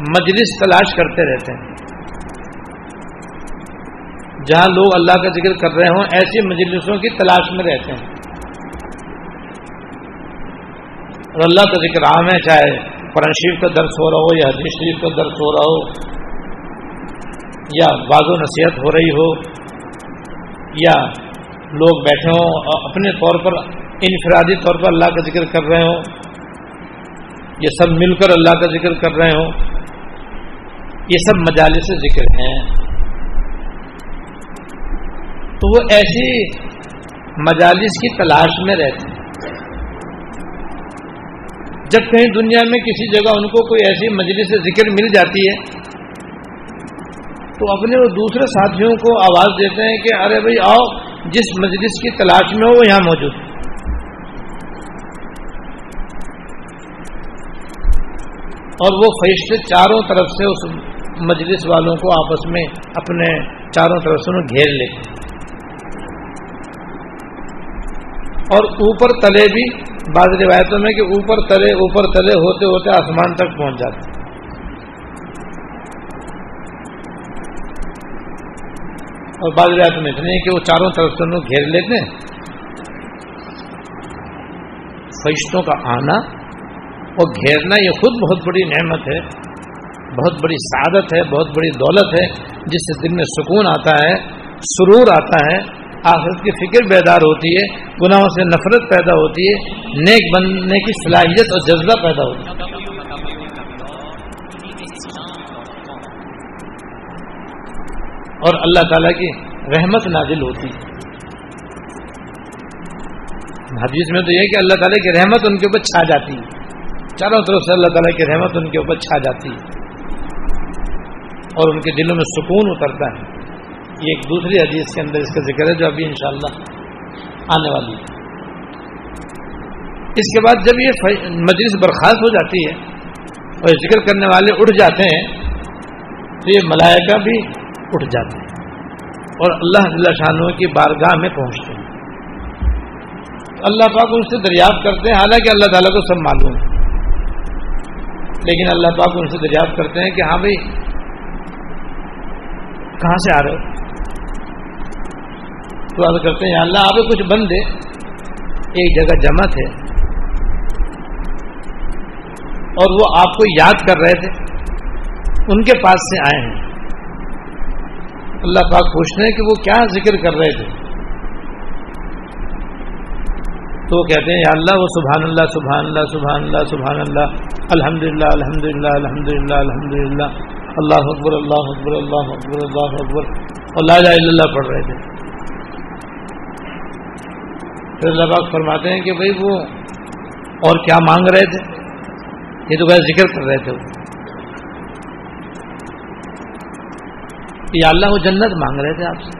مجلس تلاش کرتے رہتے ہیں۔ جہاں لوگ اللہ کا ذکر کر رہے ہوں، ایسی مجلسوں کی تلاش میں رہتے ہیں۔ اور اللہ کا ذکر عام ہے، چاہے قرآن شریف کا درس ہو رہا ہو یا حدیث شریف کا درس ہو رہا ہو، یا بعض و نصیحت ہو رہی ہو، یا لوگ بیٹھے ہوں، اپنے طور پر انفرادی طور پر اللہ کا ذکر کر رہے ہوں یہ سب مل کر اللہ کا ذکر کر رہے ہوں، یہ سب مجالس ذکر ہیں۔ تو وہ ایسی مجالس کی تلاش میں رہتے ہیں۔ جب کہیں دنیا میں کسی جگہ ان کو کوئی ایسی مجلس ذکر مل جاتی ہے، تو اپنے وہ دوسرے ساتھیوں کو آواز دیتے ہیں کہ ارے بھائی آؤ، جس مجلس کی تلاش میں ہو، وہ یہاں موجود اور وہ فرشتے چاروں طرف سے اس مجلس والوں کو آپس میں اپنے چاروں طرف سے گھیر لیتے اور اوپر تلے بھی بعض روایتوں میں کہ اوپر تلے اوپر تلے ہوتے ہوتے آسمان تک پہنچ جاتے اور بعض روایتوں میں اتنے کہ وہ چاروں طرف سے گھیر لیتے ہیں۔ فرشتوں کا آنا اور گھیرنا یہ خود بہت بڑی نعمت ہے، بہت بڑی سعادت ہے، بہت بڑی دولت ہے، جس سے دل میں سکون آتا ہے، سرور آتا ہے، آخرت کی فکر بیدار ہوتی ہے، گناہوں سے نفرت پیدا ہوتی ہے، نیک بننے کی صلاحیت اور جذبہ پیدا ہوتی ہے۔ اور اللہ تعالیٰ کی رحمت نازل ہوتی ہے۔ حدیث میں تو یہ کہ اللہ تعالیٰ کی رحمت ان کے اوپر چھا جاتی ہے۔ چاروں طرف سے اللہ تعالیٰ کی رحمت ان کے اوپر چھا جاتی ہے اور ان کے دلوں میں سکون اترتا ہے۔ یہ ایک دوسری حدیث کے اندر اس کا ذکر ہے جو ابھی انشاءاللہ آنے والی ہے۔ اس کے بعد جب یہ مجلس برخاست ہو جاتی ہے اور ذکر کرنے والے اٹھ جاتے ہیں، تو یہ ملائکہ بھی اٹھ جاتے ہیں اور اللہ اللہ شاہ کی بارگاہ میں پہنچتے ہیں۔ اللہ پاک ان سے دریافت کرتے ہیں، حالانکہ اللہ تعالیٰ کو سب معلوم ہے۔ لیکن اللہ پاک ان سے دریافت کرتے ہیں کہ ہاں بھائی، کہاں سے آ رہے ہو؟ تو عرض کرتے ہیں اللہ، آپ کچھ بندے ایک جگہ جمع تھے۔ اور وہ آپ کو یاد کر رہے تھے۔ ان کے پاس سے آئے ہیں۔ اللہ پاک پوچھتے ہیں کہ وہ کیا ذکر کر رہے تھے۔ تو وہ کہتے ہیں، یا اللہ، وہ سبحان اللہ سبحان اللہ سبحان اللہ سبحان اللہ الحمد للہ الحمد للہ الحمد للہ الحمد للہ اللہ اکبر اللہ اکبر اللہ اکبر اللہ اکبر، اور لا الہ الا اللہ پڑھ رہے تھے۔ پھر اللہ پاک فرماتے ہیں کہ بھائی وہ اور کیا مانگ رہے تھے؟ یہ تو بھائی ذکر کر رہے تھے۔ وہ یا اللہ وہ جنت مانگ رہے تھے آپ سے۔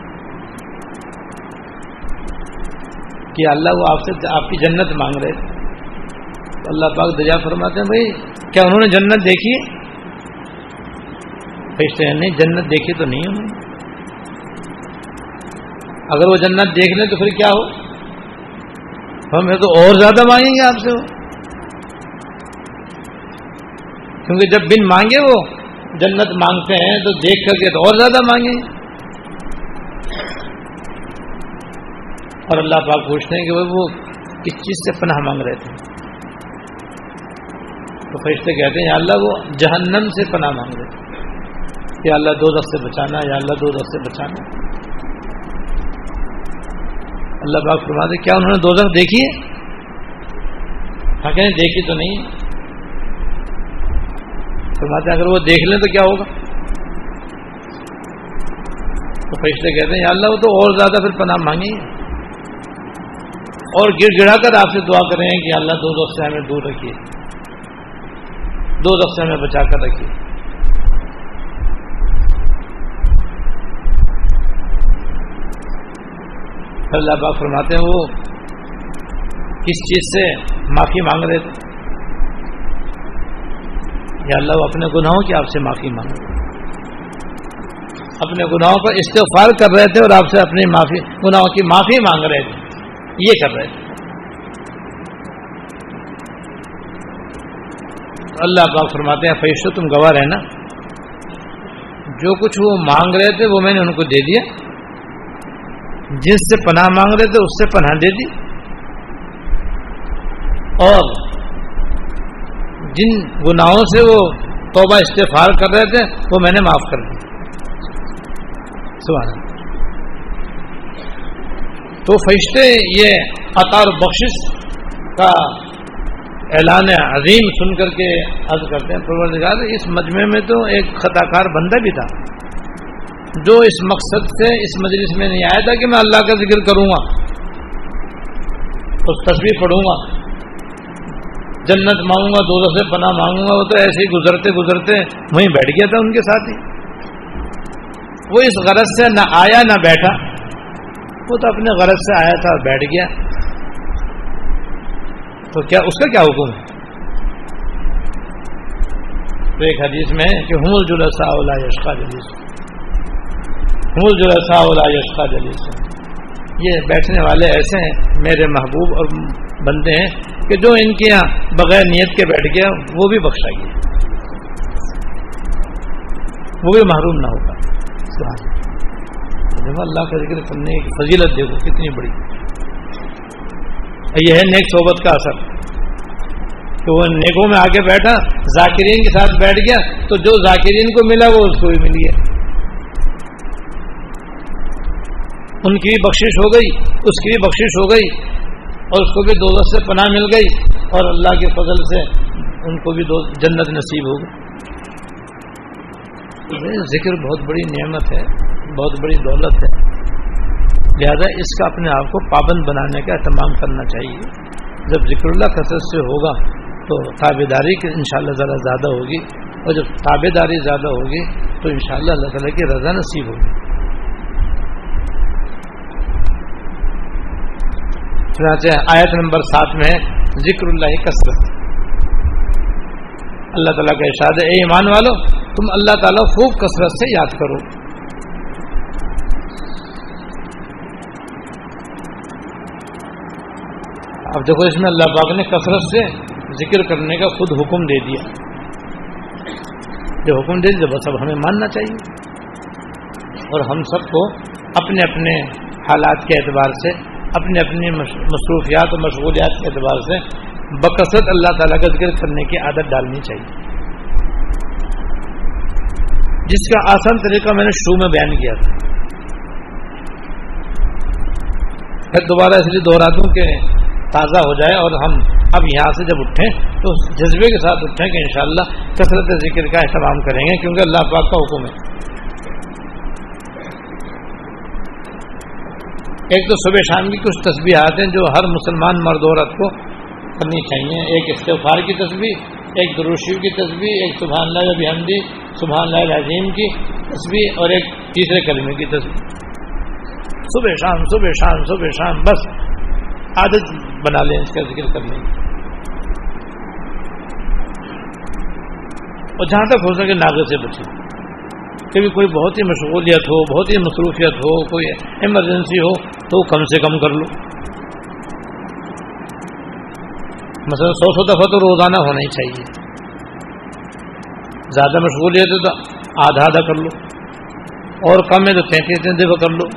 کہ اللہ وہ آپ سے آپ کی جنت مانگ رہے تھے۔ اللہ پاک دجا فرماتے ہیں، بھائی، کیا انہوں نے جنت دیکھی؟ ہے فرشتے نہیں، جنت دیکھی تو نہیں انہوں نے۔ اگر وہ جنت دیکھ لیں تو پھر کیا ہو؟ ہم تو اور زیادہ مانگیں گے آپ سے۔ وہ کیونکہ جب بن مانگے وہ جنت مانگتے ہیں تو دیکھ کر کے تو اور زیادہ مانگیں۔ گے اور اللہ پاک پوچھتے ہیں کہ وہ کس چیز سے پناہ مانگ رہے تھے؟ تو فرشتے کہتے ہیں، یا اللہ وہ جہنم سے پناہ مانگ رہے تھے۔ کہ اللہ دو دخ سے بچانا، یا اللہ دو دخ سے بچانا۔ اللہ پاک فرماتے کیا انہوں نے دو دخ دیکھی ہے ہاں کہیں دیکھی تو نہیں۔ فرماتے اگر وہ دیکھ لیں تو کیا ہوگا؟ تو فرشتے کہتے ہیں، یا اللہ وہ تو اور زیادہ پھر پناہ مانگیں اور گڑ گڑا کر آپ سے دعا کریں کہ اللہ دو دخ سے ہمیں دور رکھیے۔ دو دخ سے ہمیں بچا کر رکھیے۔ اللہ پاک فرماتے ہیں وہ کس چیز سے معافی مانگ رہے تھے؟ یا اللہ وہ اپنے گناہوں کی آپ سے معافی مانگ رہے اپنے گناہوں کا استغفار کر رہے تھے اور آپ سے اپنی معافی، گناہوں کی معافی مانگ رہے تھے۔ یہ کر رہے تھے۔ اللہ پاک فرماتے ہیں فیشو تم گواہ رہنا۔ جو کچھ وہ مانگ رہے تھے، وہ میں نے ان کو دے دیا۔ جس سے پناہ مانگ رہے تھے، اس سے پناہ دے دی۔ اور جن گناہوں سے وہ توبہ استفار کر رہے تھے، وہ میں نے معاف کر دی۔ سوال تو فرشتے یہ عطار بخشش کا اعلان عظیم سن کر کے عرض کرتے ہیں۔ پروردگار، اس مجمع میں تو ایک خطا کار بندہ بھی تھا۔ جو اس مقصد سے اس مجلس میں نہیں آیا تھا کہ میں اللہ کا ذکر کروں گا، اس تصویر پڑھوں گا، جنت مانگوں گا دو سے پناہ مانگوں گا، وہ تو ایسے ہی گزرتے گزرتے وہیں بیٹھ گیا تھا ان کے ساتھ ہی۔ وہ اس غرض سے نہ آیا نہ بیٹھا۔ وہ تو اپنے غرض سے آیا تھا اور بیٹھ گیا۔ تو کیا اس کا کیا حکم ہے؟ تو ایک حدیث میں کہ ہم الجلسا اولا یشقا جلیس۔ ہم الجلسا اولا یشقا جلیس۔ یہ بیٹھنے والے ایسے ہیں، میرے محبوب اور بندے ہیں کہ جو ان کے یہاں بغیر نیت کے بیٹھ گیا، وہ بھی بخشا گیا وہ بھی محروم نہ ہوگا۔ اللہ کا ذکر کرنے کی فضیلت دیکھو، کتنی بڑی۔ یہ ہے نیک صحبت کا اثر۔ کہ وہ نیکوں میں آ کے بیٹھا، ذاکرین کے ساتھ بیٹھ گیا، تو جو ذاکرین کو ملا، وہ اس کو بھی مل گیا ان کی بھی بخشش ہو گئی، اس کی بھی بخشش ہو گئی، اور اس کو بھی دو سے پناہ مل گئی، اور اللہ کے فضل سے ان کو بھی جنت نصیب ہو گئی ذکر بہت بڑی نعمت ہے، بہت بڑی دولت ہے۔ لہذا اس کا اپنے آپ کو پابند بنانے کا اہتمام کرنا چاہیے۔ جب ذکر اللہ کثرت سے ہوگا تو تابے داری کی ان شاء اللہ ذرا زیادہ ہوگی اور جب تابے داری زیادہ ہوگی تو ان شاء اللہ اللہ تعالیٰ کی رضا نصیب ہوگی۔ چنانچہ آیت نمبر سات میں ذکر اللہ کثرت۔ اللہ تعالیٰ کا ارشاد ہے، اے ایمان والو، تم اللہ تعالیٰ خوب کثرت سے یاد کرو۔ اب دیکھو، اس میں اللہ پاک نے کثرت سے ذکر کرنے کا خود حکم دے دیا۔ جو حکم دے دیا بس اب ہمیں ماننا چاہیے۔ اور ہم سب کو اپنے اپنے حالات کے اعتبار سے، اپنے اپنی مصروفیات اور مشغولیات کے اعتبار سے بکثرت اللہ تعالیٰ کا ذکر کرنے کی عادت ڈالنی چاہیے۔ جس کا آسان طریقہ میں نے شروع میں بیان کیا تھا۔ پھر دوبارہ اس لیے دوہرا دوں کہ تازہ ہو جائے اور ہم اب یہاں سے جب اٹھیں تو جذبے کے ساتھ اٹھیں کہ انشاءاللہ کثرت ذکر کا اہتمام کریں گے کیونکہ اللہ پاک کا حکم ہے۔ ایک تو صبح شام کی کچھ تصویرات ہیں جو ہر مسلمان مرد عورت کو کرنی چاہیے۔ ایک استغفار کی تصویر ایک دروشیو کی تصویر ایک سبحان اللہ ابھی سبحان اللہ العظیم کی تصویر اور ایک تیسرے کلمے کی تصویر صبح شام صبح شام صبح شام، بس عادت بنا لیں اس کا ذکر کرنے کی۔ اور جہاں تک ہو سکے ناغے سے بچے کبھی کوئی بہت ہی مشغولیت ہو، بہت ہی مصروفیت ہو، کوئی ایمرجنسی ہو، تو کم سے کم کر لو۔ مثلا سو سو دفعہ تو روزانہ ہونا ہی چاہیے۔ زیادہ مشغولیت ہے تو آدھا آدھا کر لو۔ اور کم ہے تو تینتیس تین دفعہ کر لو۔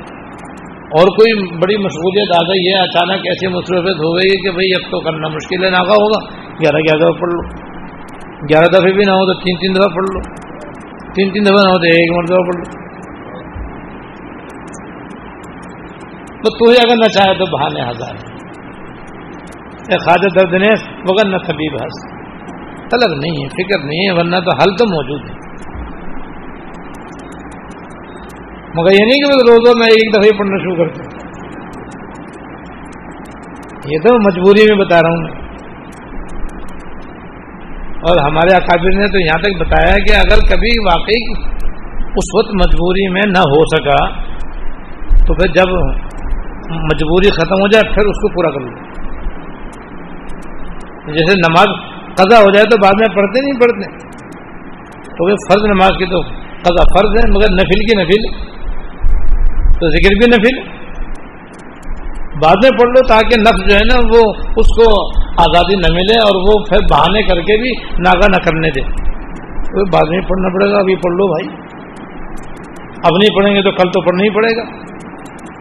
اور کوئی بڑی مشغولیت آ گئی ہے، اچانک ایسی مصروفیت ہو گئی کہ بھائی اب تو کرنا مشکل ہے، ناگا ہوگا۔ گیارہ گیارہ دفعہ پڑھ لو۔ گیارہ دفعے بھی نہ ہو تو تین تین دفعہ پڑھ لو۔ تین تین دفعہ نہ ہو تو ایک مرتبہ پڑھ لو۔ تو تو اگر نہ چاہے تو بہانے ہزار۔ خواجہ درد نے مگر نہ طبیب ہنس طلب نہیں ہے، فکر نہیں ہے، ورنہ تو حل تو موجود ہے۔ مگر یہ نہیں کہ روزوں میں ایک دفعہ پڑھنا شروع کرتا ہوں یہ تو مجبوری میں بتا رہا ہوں میں۔ اور ہمارے اکابر نے تو یہاں تک بتایا کہ اگر کبھی واقعی اس وقت مجبوری میں نہ ہو سکا، تو پھر جب مجبوری ختم ہو جائے، پھر اس کو پورا کر لوں جیسے نماز قضا ہو جائے تو بعد میں پڑھتے نہیں پڑھتے۔ تو وہ فرض نماز کی تو قضا فرض ہے، مگر نفل کی نفل۔ تو ذکر بھی نفل۔ بعد میں پڑھ لو تاکہ نفس جو ہے نا، وہ اس کو آزادی نہ ملے اور وہ پھر بہانے کر کے بھی ناگا نہ کرنے دے۔ تو بعد میں پڑھنا پڑے گا، ابھی پڑھ لو بھائی۔ اب نہیں پڑھیں گے تو کل تو پڑھنا ہی پڑے گا۔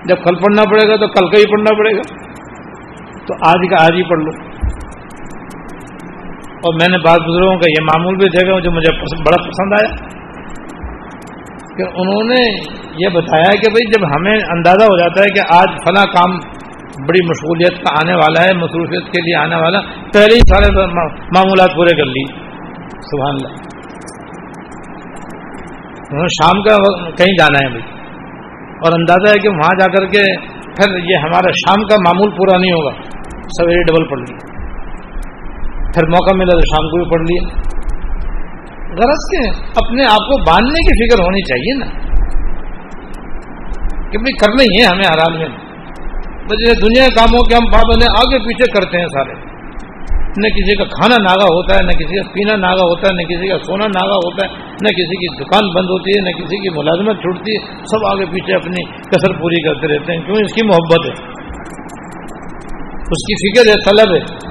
جب کل پڑھنا پڑے گا تو کل کا ہی پڑھنا پڑے گا۔ تو آج کا آج ہی پڑھ لو۔ اور میں نے بعض بزرگوں کا یہ معمول بھی دیکھا جو مجھے بڑا پسند آیا کہ انہوں نے یہ بتایا کہ بھئی جب ہمیں اندازہ ہو جاتا ہے کہ آج فلاں کام بڑی مشغولیت کا آنے والا ہے، مصروفیت کے لیے آنے والا، پہلے ہی سارے معمولات پورے کر لی۔ سبحان اللہ۔ شام کا کہیں جانا ہے بھائی اور اندازہ ہے کہ وہاں جا کر کے پھر یہ ہمارا شام کا معمول پورا نہیں ہوگا۔ سویرے ڈبل پڑ لی پھر موقع ملا تو شام کو بھی پڑھ لیا۔ غرض کے اپنے آپ کو باندھنے کی فکر ہونی چاہیے نا۔ کہ بھائی کرنا ہی ہے ہمیں ہر حال میں بس دنیا کے کاموں کے ہم پابند آگے پیچھے کرتے ہیں سارے۔ نہ کسی کا کھانا ناگا ہوتا ہے، نہ کسی کا پینا ناگا ہوتا ہے، نہ کسی کا سونا ناگا ہوتا ہے، نہ کسی کی دکان بند ہوتی ہے، نہ کسی کی ملازمت چھوٹتی ہے۔ سب آگے پیچھے اپنی کثر پوری کرتے رہتے ہیں۔ کیوں؟ اس کی محبت ہے۔ اس کی فکر ہے، طلب ہے۔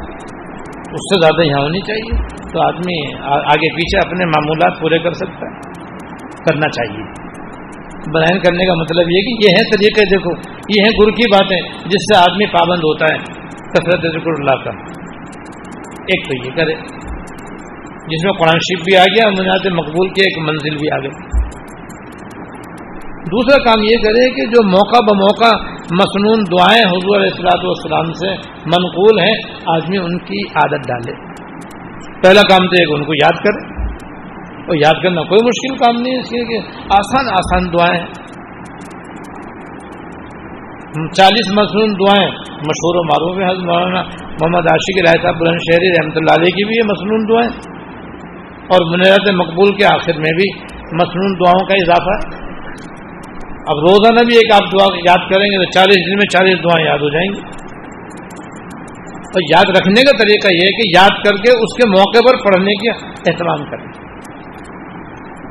اس سے زیادہ یہاں ہونی چاہیے۔ تو آدمی آگے پیچھے اپنے معمولات پورے کر سکتا ہے۔ کرنا چاہیے۔ بیان کرنے کا مطلب یہ کہ یہ ہے طریقے، دیکھو، یہ ہے گر کی باتیں جس سے آدمی پابند ہوتا ہے۔ کثرت ذکر اللہ کا۔ ایک تو یہ کرے۔ جس میں قرآن شریف بھی آ گیا مناظ مقبول کی ایک منزل بھی آ گئی۔ دوسرا کام یہ کرے کہ جو موقع بموقع مصنون دعائیں حضور اصلاۃ والسلام سے منقول ہیں، آدمی ان کی عادت ڈالے۔ پہلا کام تو ایک، ان کو یاد کرے۔ اور یاد کرنا کوئی مشکل کام نہیں ہے، اس لیے کہ آسان آسان دعائیں۔ چالیس مصنون دعائیں، مشہور و معروف ہے حضرت مولانا محمد عاشق رائے صاحب بلند شہری رحمۃ اللہ علیہ کی بھی یہ مصنون دعائیں۔ اور منیرت مقبول کے آخر میں بھی مصنون دعاؤں کا اضافہ۔ ہے اب روزانہ بھی ایک آپ دعا یاد کریں گے تو چالیس دن میں چالیس دعائیں یاد ہو جائیں گی۔ اور یاد رکھنے کا طریقہ یہ ہے کہ یاد کر کے اس کے موقع پر پڑھنے کی اہتمام کریں۔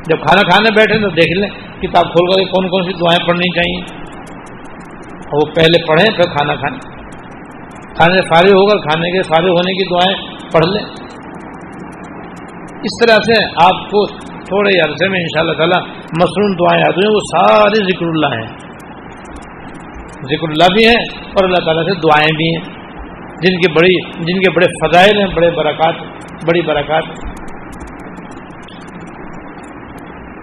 جب کھانا کھانے بیٹھے تو دیکھ لیں کتاب کھول کر کون کون سی دعائیں پڑھنی چاہیے۔ اور وہ پہلے پڑھیں پھر کھانا کھائیں۔ کھانے فارغ ہو کر کھانے کے فارغ ہونے کی دعائیں پڑھ لیں۔ اس طرح سے آپ کو تھوڑے عرصے میں انشاءاللہ شاء اللہ تعالیٰ مصنون دعائیں یاد ہوئیں وہ سارے ذکر اللہ ہیں۔ ذکر اللہ بھی ہیں اور اللہ تعالیٰ سے دعائیں بھی ہیں۔ جن کی بڑی، جن کے بڑے فضائل ہیں، بڑے برکات، بڑی برکات۔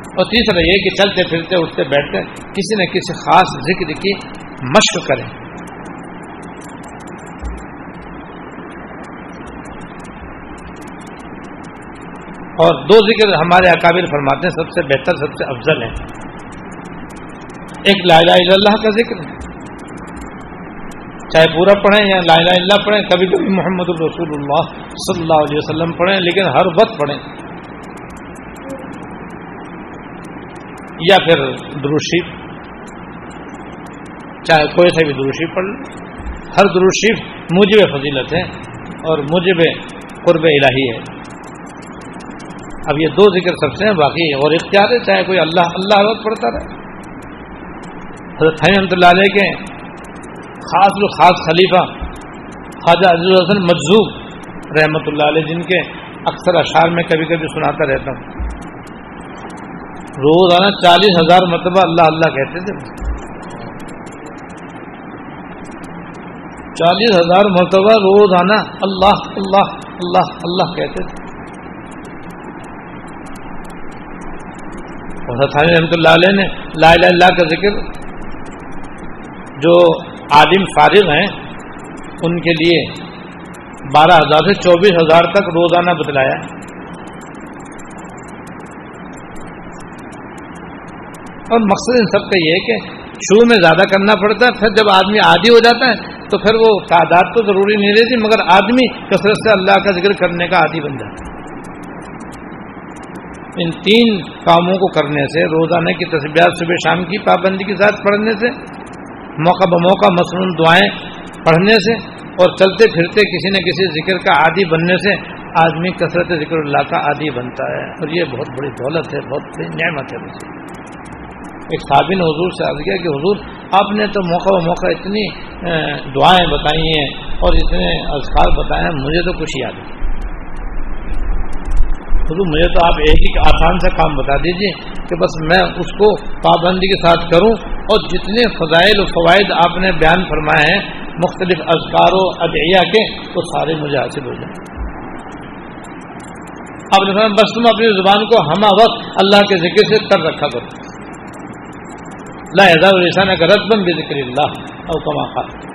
اور تیسرا یہ کہ چلتے پھرتے، اٹھتے بیٹھتے، کسی نہ کسی خاص ذکر کی مشق کریں۔ اور دو ذکر ہمارے اکابر فرماتے ہیں، سب سے بہتر، سب سے افضل ہے ایک لا الہ الا اللہ کا ذکر ہے۔ چاہے پورا پڑھیں یا لا الہ الا پڑھیں، کبھی کبھی محمد الرسول اللہ صلی اللہ علیہ وسلم پڑھیں، لیکن ہر وقت پڑھیں۔ یا پھر دروشیف چاہے کوئی سا بھی دروشیف پڑھ لیں۔ ہر دروشیف مجھے فضیلت ہے اور مجھے قرب الہی ہے۔ اب یہ دو ذکر سب سے ہیں، باقی اور اختیار ہے، چاہے کوئی اللہ اللہ وقت پڑھتا رہے۔ حضرت رحمۃ اللہ علیہ کے خاص خاص خلیفہ خواجہ عزیز الحسن مجزوب رحمۃ اللہ علیہ، جن کے اکثر اشعار میں کبھی کبھی سناتا رہتا ہوں۔ روزانہ چالیس ہزار مرتبہ اللہ اللہ کہتے تھے۔ چالیس ہزار مرتبہ روزانہ اللہ اللہ اللہ اللہ کہتے تھے۔ رحمۃ اللہ علیہ نے لا الہ اللہ کا ذکر جو عالم فارغ ہیں، ان کے لیے بارہ ہزار سے چوبیس ہزار تک روزانہ بتلایا۔ اور مقصد ان سب کا یہ ہے کہ شروع میں زیادہ کرنا پڑتا ہے، پھر جب آدمی عادی ہو جاتا ہے تو پھر وہ تعداد تو ضروری نہیں رہتی، مگر آدمی کثرت سے اللہ کا ذکر کرنے کا عادی بن جاتا ہے۔ ان تین کاموں کو کرنے سے، روزانہ کی تصویرات صبح شام کی پابندی کے ساتھ پڑھنے سے، موقع بموقع مصنون دعائیں پڑھنے سے اور چلتے پھرتے کسی نہ کسی ذکر کا عادی بننے سے آدمی کثرت ذکر اللہ کا عادی بنتا ہے۔ اور یہ بہت بڑی دولت ہے، بہت بڑی نعمت ہے۔ ایک صابن حضور سے آ گیا کہ حضور، آپ نے تو موقع و موقع اتنی دعائیں بتائی ہیں اور اتنے اذکار بتائے ہیں، مجھے تو کچھ یاد ہے حضور مجھے تو آپ ایک ہی آسان سا کام بتا دیجیے کہ بس میں اس کو پابندی کے ساتھ کروں اور جتنے فضائل و فوائد آپ نے بیان فرمائے ہیں مختلف اذکار و ادعیہ کے، وہ سارے مجھے حاصل ہو جائیں۔ اب بس تم اپنی زبان کو ہمہ وقت اللہ کے ذکر سے کر رکھا کرو۔ لا ہزار کا رتبم بھی ذکر اللہ اور کما خاص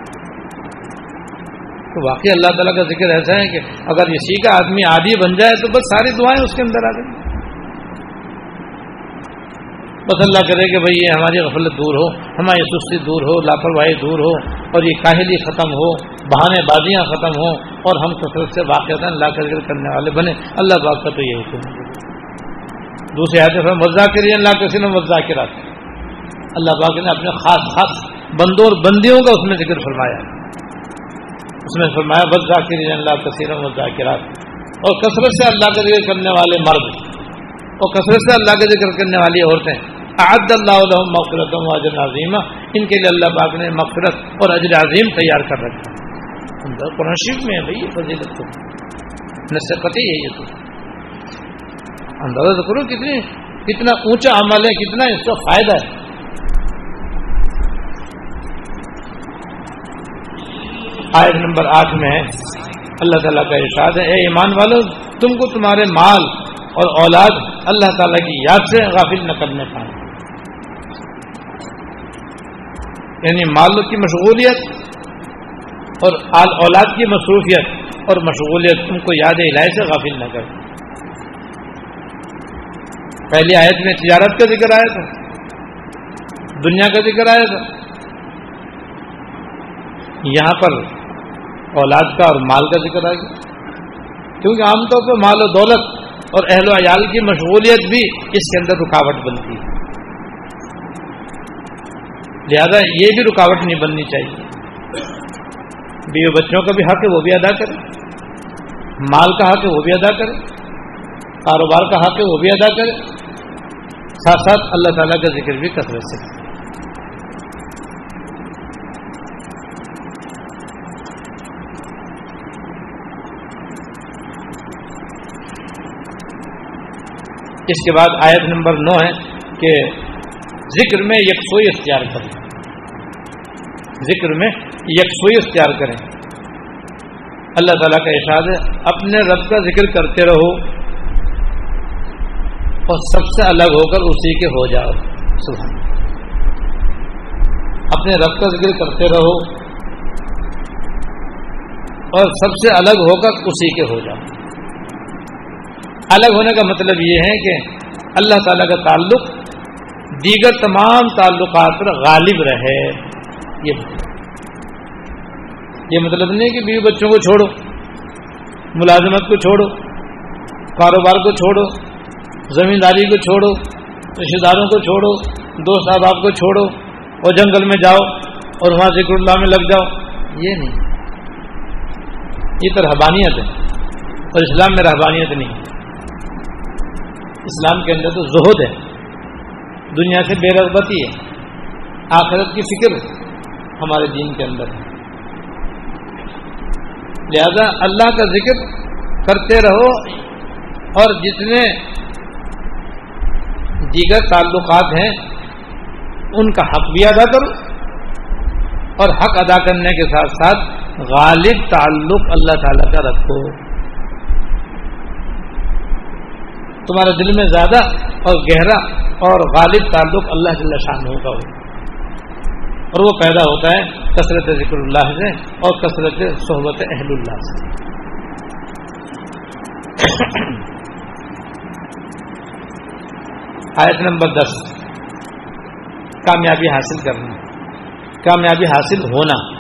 تو واقعی اللہ تعالیٰ کا ذکر ایسا ہے کہ اگر اسی کا آدمی عادی بن جائے تو بس ساری دعائیں اس کے اندر آ گئی بس اللہ کرے کہ بھئی یہ ہماری غفلت دور ہو، ہماری سستی دور ہو، لاپرواہی دور ہو اور یہ کاہلی ختم ہو، بہانے بازیاں ختم ہوں اور ہم کثرت سے واقع اللہ کا ذکر کرنے والے بنے۔ اللہ پاک کا تو یہ حکم ہے۔ دوسرے حادثہ مزہ کریے اللہ کے سن مزہ کے اللہ پاک نے اپنے خاص خاص بندوں اور بندیوں کا اس میں ذکر فرمایا۔ ہے اس میں فرمایا، بس ذاکر اللہ کثیر و ذاکرات. اور کثرت سے اللہ کا ذکر کرنے والے مرد، اور کثرت سے اللہ کا ذکر کرنے والی عورتیں عد اللہ علیہ مغفرت و اجر عظیمہ ان کے لیے اللہ پاک نے مغفرت اور اجر عظیم تیار کر رکھا قرآن شریف میں ہے بھائی، یہ فضیلت تو۔ نصقتی ہے یہ تو۔ اندازہ تو کرو کتنی، کتنا اونچا عمل ہے، کتنا اس کا فائدہ ہے۔ آیت نمبر آٹھ میں ہے۔ اللہ تعالیٰ کا ارشاد ہے، اے ایمان والو، تم کو تمہارے مال اور اولاد اللہ تعالیٰ کی یاد سے غافل نہ کرنے پائیں یعنی مال کی مشغولیت اور اولاد کی مصروفیت اور مشغولیت تم کو یاد الہی سے غافل نہ کرے۔ پہلی آیت میں تجارت کا ذکر آیا تھا، دنیا کا ذکر آیا تھا۔ یہاں پر اولاد کا اور مال کا ذکر آ گیا کیونکہ عام طور پر مال و دولت اور اہل و عیال کی مشغولیت بھی اس کے اندر رکاوٹ بنتی ہے۔ لہذا یہ بھی رکاوٹ نہیں بننی چاہیے۔ بیوی بچوں کا بھی حق ہے، وہ بھی ادا کرے مال کا حق ہے، وہ بھی ادا کرے کاروبار کا حق ہے، وہ بھی ادا کرے ساتھ ساتھ اللہ تعالیٰ کا ذکر بھی کثرت سے۔ اس کے بعد آیت نمبر نو ہے کہ ذکر میں یکسوئی اختیار کریں۔ ذکر میں یکسوئی اختیار کریں۔ اللہ تعالیٰ کا ارشاد ہے، اپنے رب کا ذکر کرتے رہو اور سب سے الگ ہو کر اسی کے ہو جاؤ۔ سبحان اپنے رب کا ذکر کرتے رہو اور سب سے الگ ہو کر اسی کے ہو جاؤ۔ الگ ہونے کا مطلب یہ ہے کہ اللہ تعالیٰ کا تعلق دیگر تمام تعلقات پر غالب رہے۔ یہ یہ مطلب نہیں کہ بیوی بچوں کو چھوڑو، ملازمت کو چھوڑو، کاروبار کو چھوڑو، زمینداری کو چھوڑو رشتے داروں کو چھوڑو، دوست احباب کو چھوڑو، اور جنگل میں جاؤ اور وہاں ذکر اللہ میں لگ جاؤ۔ یہ نہیں۔ یہ تو رحبانیت ہے، اور اسلام میں رحبانیت نہیں۔ اسلام کے اندر تو زہد ہے۔ دنیا سے بے رغبتی ہے۔ آخرت کی فکر ہمارے دین کے اندر ہے۔ لہذا اللہ کا ذکر کرتے رہو اور جتنے دیگر تعلقات ہیں، ان کا حق بھی ادا کرو اور حق ادا کرنے کے ساتھ ساتھ غالب تعلق اللہ تعالی کا رکھو۔ تمہارے دل میں زیادہ اور گہرا اور غالب تعلق اللہ جل شان کا ہو اور وہ پیدا ہوتا ہے کثرت ذکر اللہ سے اور کثرت صحبت اہل اللہ سے۔ آیت نمبر دس۔ کامیابی حاصل کرنا۔ کامیابی حاصل ہونا۔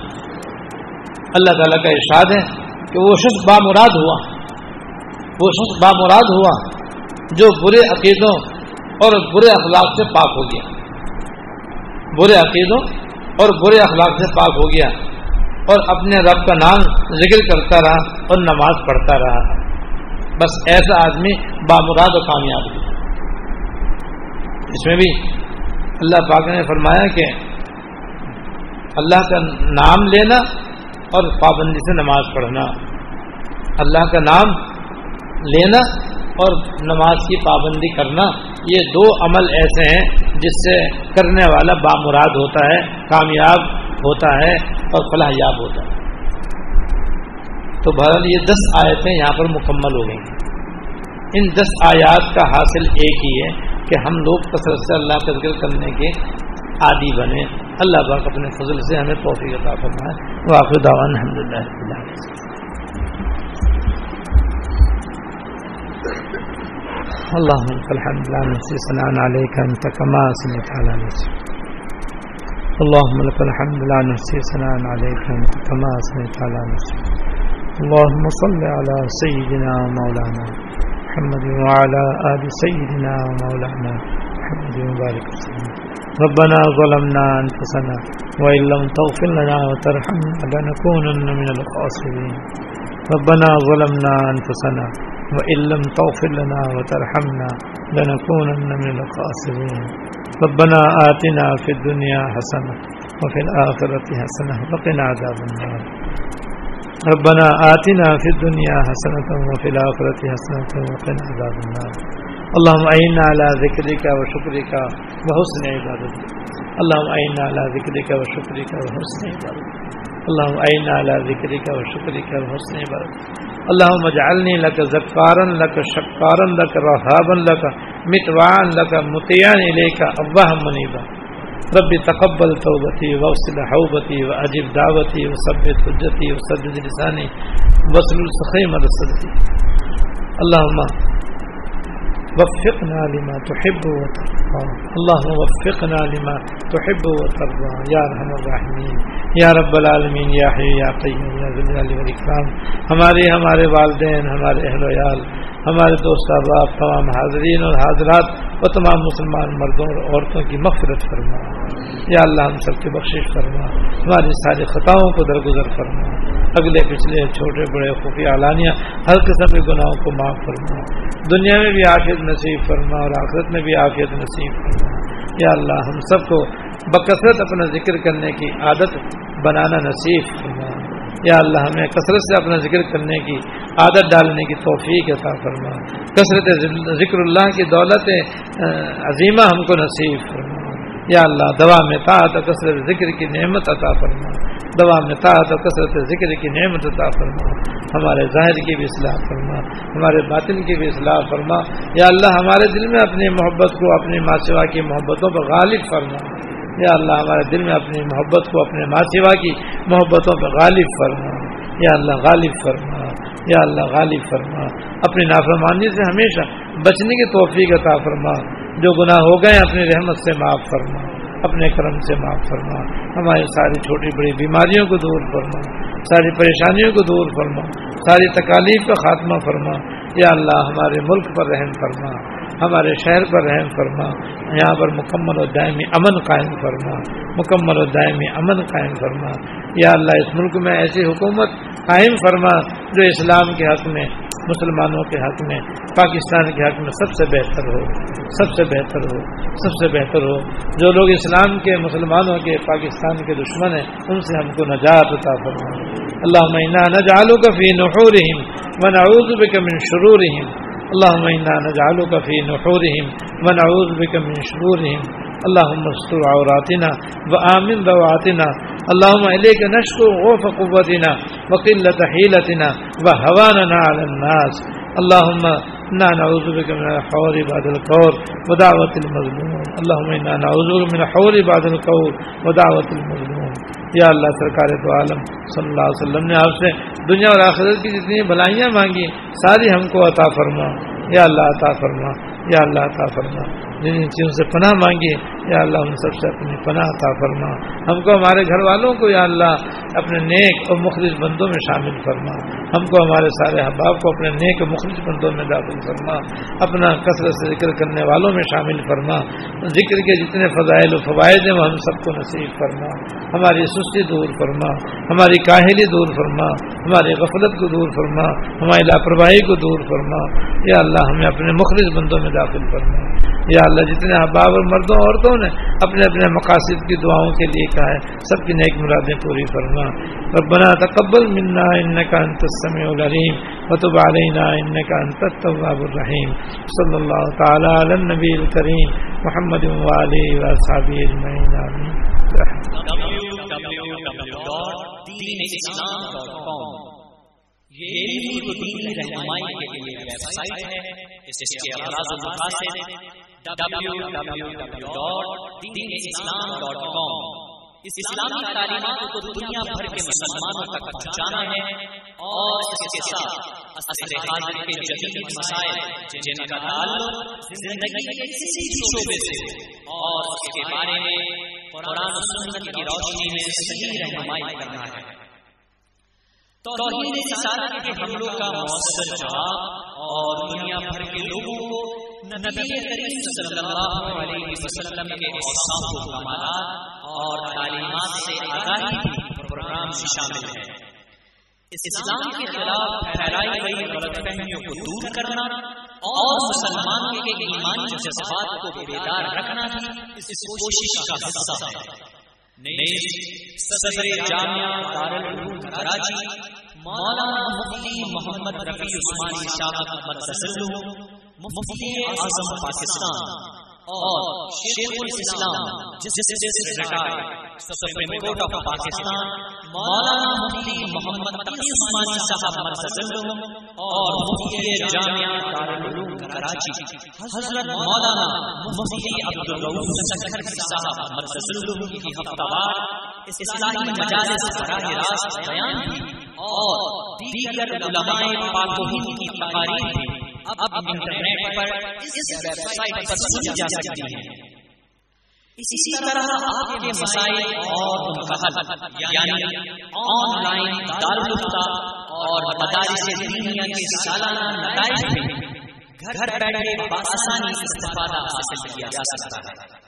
اللہ تعالیٰ کا ارشاد ہے کہ وہ شخص بامراد ہوا۔ وہ شخص بامراد ہوا۔ جو برے عقیدوں اور برے اخلاق سے پاک ہو گیا۔ برے عقیدوں اور برے اخلاق سے پاک ہو گیا اور اپنے رب کا نام ذکر کرتا رہا اور نماز پڑھتا رہا۔ بس ایسا آدمی بامراد و کامیاب ہوا اس میں بھی اللہ پاک نے فرمایا کہ اللہ کا نام لینا اور پابندی سے نماز پڑھنا۔ اللہ کا نام لینا اور نماز کی پابندی کرنا، یہ دو عمل ایسے ہیں جس سے کرنے والا بامراد ہوتا ہے، کامیاب ہوتا ہے اور فلاح یاب ہوتا ہے۔ تو بہرحال یہ دس آیتیں یہاں پر مکمل ہو گئی ان دس آیات کا حاصل ایک ہی ہے کہ ہم لوگ کثرت سے اللہ کا ذکر کرنے کے عادی بنے اللہ پاک اپنے فضل سے ہمیں توفیق عطا فرمائے۔ واقع دعوان الحمد للہ اللهم الحمد لله نفسي ثناء عليك أنت كما أثنيت على نفسك. اللهم لك الحمد لا نفسي ثناء عليك أنت كما أثنيت على نفسك. اللهم صل على سيدنا مولانا محمد وعلى آل سيدنا ومولانا محمد وبارك وسلم. ربنا ظلمنا أنفسنا وإن لم تغفر لنا وترحمنا لنكونن من الخاسرين. ربنا ظلمنا أنفسنا وإن لم تغفر لنا وترحمنا لنكونن من الخاسرين. ربنا آتنا في الدنيا حسنة وفي الآخرة حسنة وقنا عذاب النار. ربنا آتنا في الدنيا حسنة وفي الآخرة حسنة وقنا عذاب النار. اللهم أعنا على ذكرك وشكرك وحسن عبادتك. اللهم أعنا على ذكرك وشكرك وحسن عبادتك. اللهم أعنا على ذكرك وشكرك وحسن عبادتك اللهم اجعلني لك ذكارا لك شكارا لك رهابا لك متوعا لك مطيعا إليك أبوها منيبا ربي تقبل توبتی وصل حوبتی توبتي واغسل حوبتي واجب دعوتي وثبت حجتي وسدد لساني وصل السخيم رصدتي اللهم وفقنا لما تحب وترضى. اللهم وفقنا لما تحب وترضى. يا ارحم الراحمین یا رب العالمین یا حی یا قیوم یا ذل جلال والاکرام ہمارے ہمارے والدین، ہمارے اہل و عیال، ہمارے دوست احباب، تمام حاضرین اور حاضرات و تمام مسلمان مردوں اور عورتوں کی مغفرت فرما. یا اللہ ہم سب کی بخشش فرما. ہماری ساری خطاؤں کو درگزر فرما. اگلے پچھلے چھوٹے بڑے خفیہ اعلانیہ ہر قسم کے گناہوں کو معاف فرما. دنیا میں بھی آفیت نصیب فرما اور آخرت میں بھی آفیت نصیب فرما۔ یا اللہ، ہم سب کو بکثرت اپنا ذکر کرنے کی عادت بنانا نصیب فرما۔ یا اللہ، ہمیں کثرت سے اپنا ذکر کرنے کی عادت ڈالنے کی توفیق عطا فرما۔ کثرت ذکر اللہ کی دولت عظیمہ ہم کو نصیب فرما۔ یا اللہ، دوا میں طاعت کثرت ذکر کی نعمت عطا فرما۔ دوا میں طاعت کثرت ذکر کی نعمت عطا فرما۔ ہمارے ظاہر کی بھی اصلاح فرما۔ ہمارے باطن کی بھی اصلاح فرما۔ یا اللہ، ہمارے دل میں اپنی محبت کو، اپنی ماسوا کی محبتوں پر غالب فرما۔ یا اللہ، ہمارے دل میں اپنی محبت کو، اپنے ماسوا کی محبتوں پر غالب فرما۔ یا اللہ، غالب فرما۔ یا اللہ، غالب فرما۔ اپنی نافرمانی سے ہمیشہ بچنے کی توفیق عطا فرما۔ جو گناہ ہو گئے، اپنی رحمت سے معاف فرما۔ اپنے کرم سے معاف فرما۔ ہماری ساری چھوٹی بڑی بیماریوں کو دور فرما۔ ساری پریشانیوں کو دور فرما۔ ساری تکالیف کا خاتمہ فرما۔ یا اللہ ہمارے ملک پر رحم فرما۔ ہمارے شہر پر رحم فرما، یہاں پر مکمل و دائمی امن قائم فرما، مکمل و دائمی امن قائم فرما۔ یا اللہ، اس ملک میں ایسی حکومت قائم فرما جو اسلام کے حق میں، مسلمانوں کے حق میں، پاکستان کے حق میں سب سے بہتر ہو، سب سے بہتر ہو، سب سے بہتر ہو۔ جو لوگ اسلام کے، مسلمانوں کے، پاکستان کے دشمن ہیں، ان سے ہم کو نجات عطا فرما۔ اللہ مینہ نجالو کا فی نحورہم ونعوذ بک من شرورہم۔ اللہ مینہ نجالو کا فی نحورہم ونعوذ بک من شرورہم اللهم استر عوراتنا وآمن رواتنا اللهم إليك نشكو غوف قوتنا وقلة حيلتنا وهواننا على الناس. اللهم إنا نعوذ بك من الحور بعد القول ودعوة المظلوم. اللهم إنا نعوذ بك من الحور بعد القول ودعوة المظلوم. یا اللہ سرکار تو عالم صلی اللہ علیہ وسلم نے آپ سے دنیا اور آخرت کی جتنی بھلائیاں مانگی، ساری ہم کو عطا فرما۔ یا اللہ عطا فرما، یا اللہ عطا فرما۔ جن چیزوں سے پناہ مانگی، یا اللہ ان سب سے اپنی پناہ عطا فرما۔ ہم کو ہمارے گھر والوں کو یا اللہ اپنے نیک اور مخلص بندوں میں شامل فرما۔ ہم کو ہمارے سارے احباب کو اپنے نیک اور مخلص بندوں میں داخل فرما۔ اپنا کثرت سے ذکر کرنے والوں میں شامل فرما۔ ذکر کے جتنے فضائل و فوائد ہیں، وہ ہم سب کو نصیب فرما۔ ہماری سستی دور فرما۔ ہماری کاہلی دور فرما۔ ہماری غفلت کو دور فرما۔ ہماری لاپرواہی کو دور فرما۔ یا اللہ ہمیں اپنے مخلص بندوں میں داخل کرنا یا اللہ جتنے احباب اور مردوں عورتوں نے اپنے اپنے مقاصد کی دعاؤں کے لیے کہا ہے، سب کی نیک مرادیں پوری فرما۔ ربنا تقبل منا انك انت السميع العليم وتب علينا انك انت التواب الرحيم صلى الله تعالى على النبي الكريم محمد وعلى واصحابه اجمعين امين www.deenislam.com یہ دینی رہنمائی کے لیے ویب سائٹ ہے۔ اس کے اغراض المقاصد www.deenislam.com اس اسلامی تعلیمات کو دنیا بھر کے مسلمانوں تک پہنچانا ہے اور اس کے ساتھ عصر حاضر کے جدید مسائل، جن کا تعلق زندگی کے کسی شعبے سے اور اس کے بارے میں قرآن و سنت کی روشنی میں صحیح رہنمائی کرنا ہے۔ توحید رسالت کے حملوں کا مؤثر جواب اور دنیا بھر کے لوگوں کو نبی کریم صلی اللہ علیہ وسلم کے اوصاف و کمالات اور تعلیمات سے آگاہی پروگرام سے شامل ہے اسلام کے خلاف پھیلائی گئی غلط فہمیوں کو دور کرنا اور مسلمانوں کے ایمانی جذبات کو بیدار رکھنا بھی اس کوشش کا حصہ ہے۔ صدر جامعہ دارالعلوم کراچی مولانا مفتی محمد رفیع عثمانی شاہ احمد مفتی اعظم پاکستان اور شیخ الاسلام justice retired supreme court of Pakistan مولانا مفتی محمد تقی عثمانی صاحب اور مفتی جامعہ دارالعلوم کراچی حضرت مولانا مفتی سکھر صاحب کی ہفتہ وار اسلامی مجالس براہ راست بیان اور دیگر علماء پاک و ہند کی تقاریر بھی اب انٹرنیٹ پر اس ویب سائٹ پر سنی جا سکتی ہیں اسی طرح آپ کے مسائل اور ان کا حل یعنی آن لائن دارالفتہ اور مدارس دینیا کے سالانہ نتائج میں گھر بیٹھے بآسانی استفادہ حاصل کیا جا سکتا ہے۔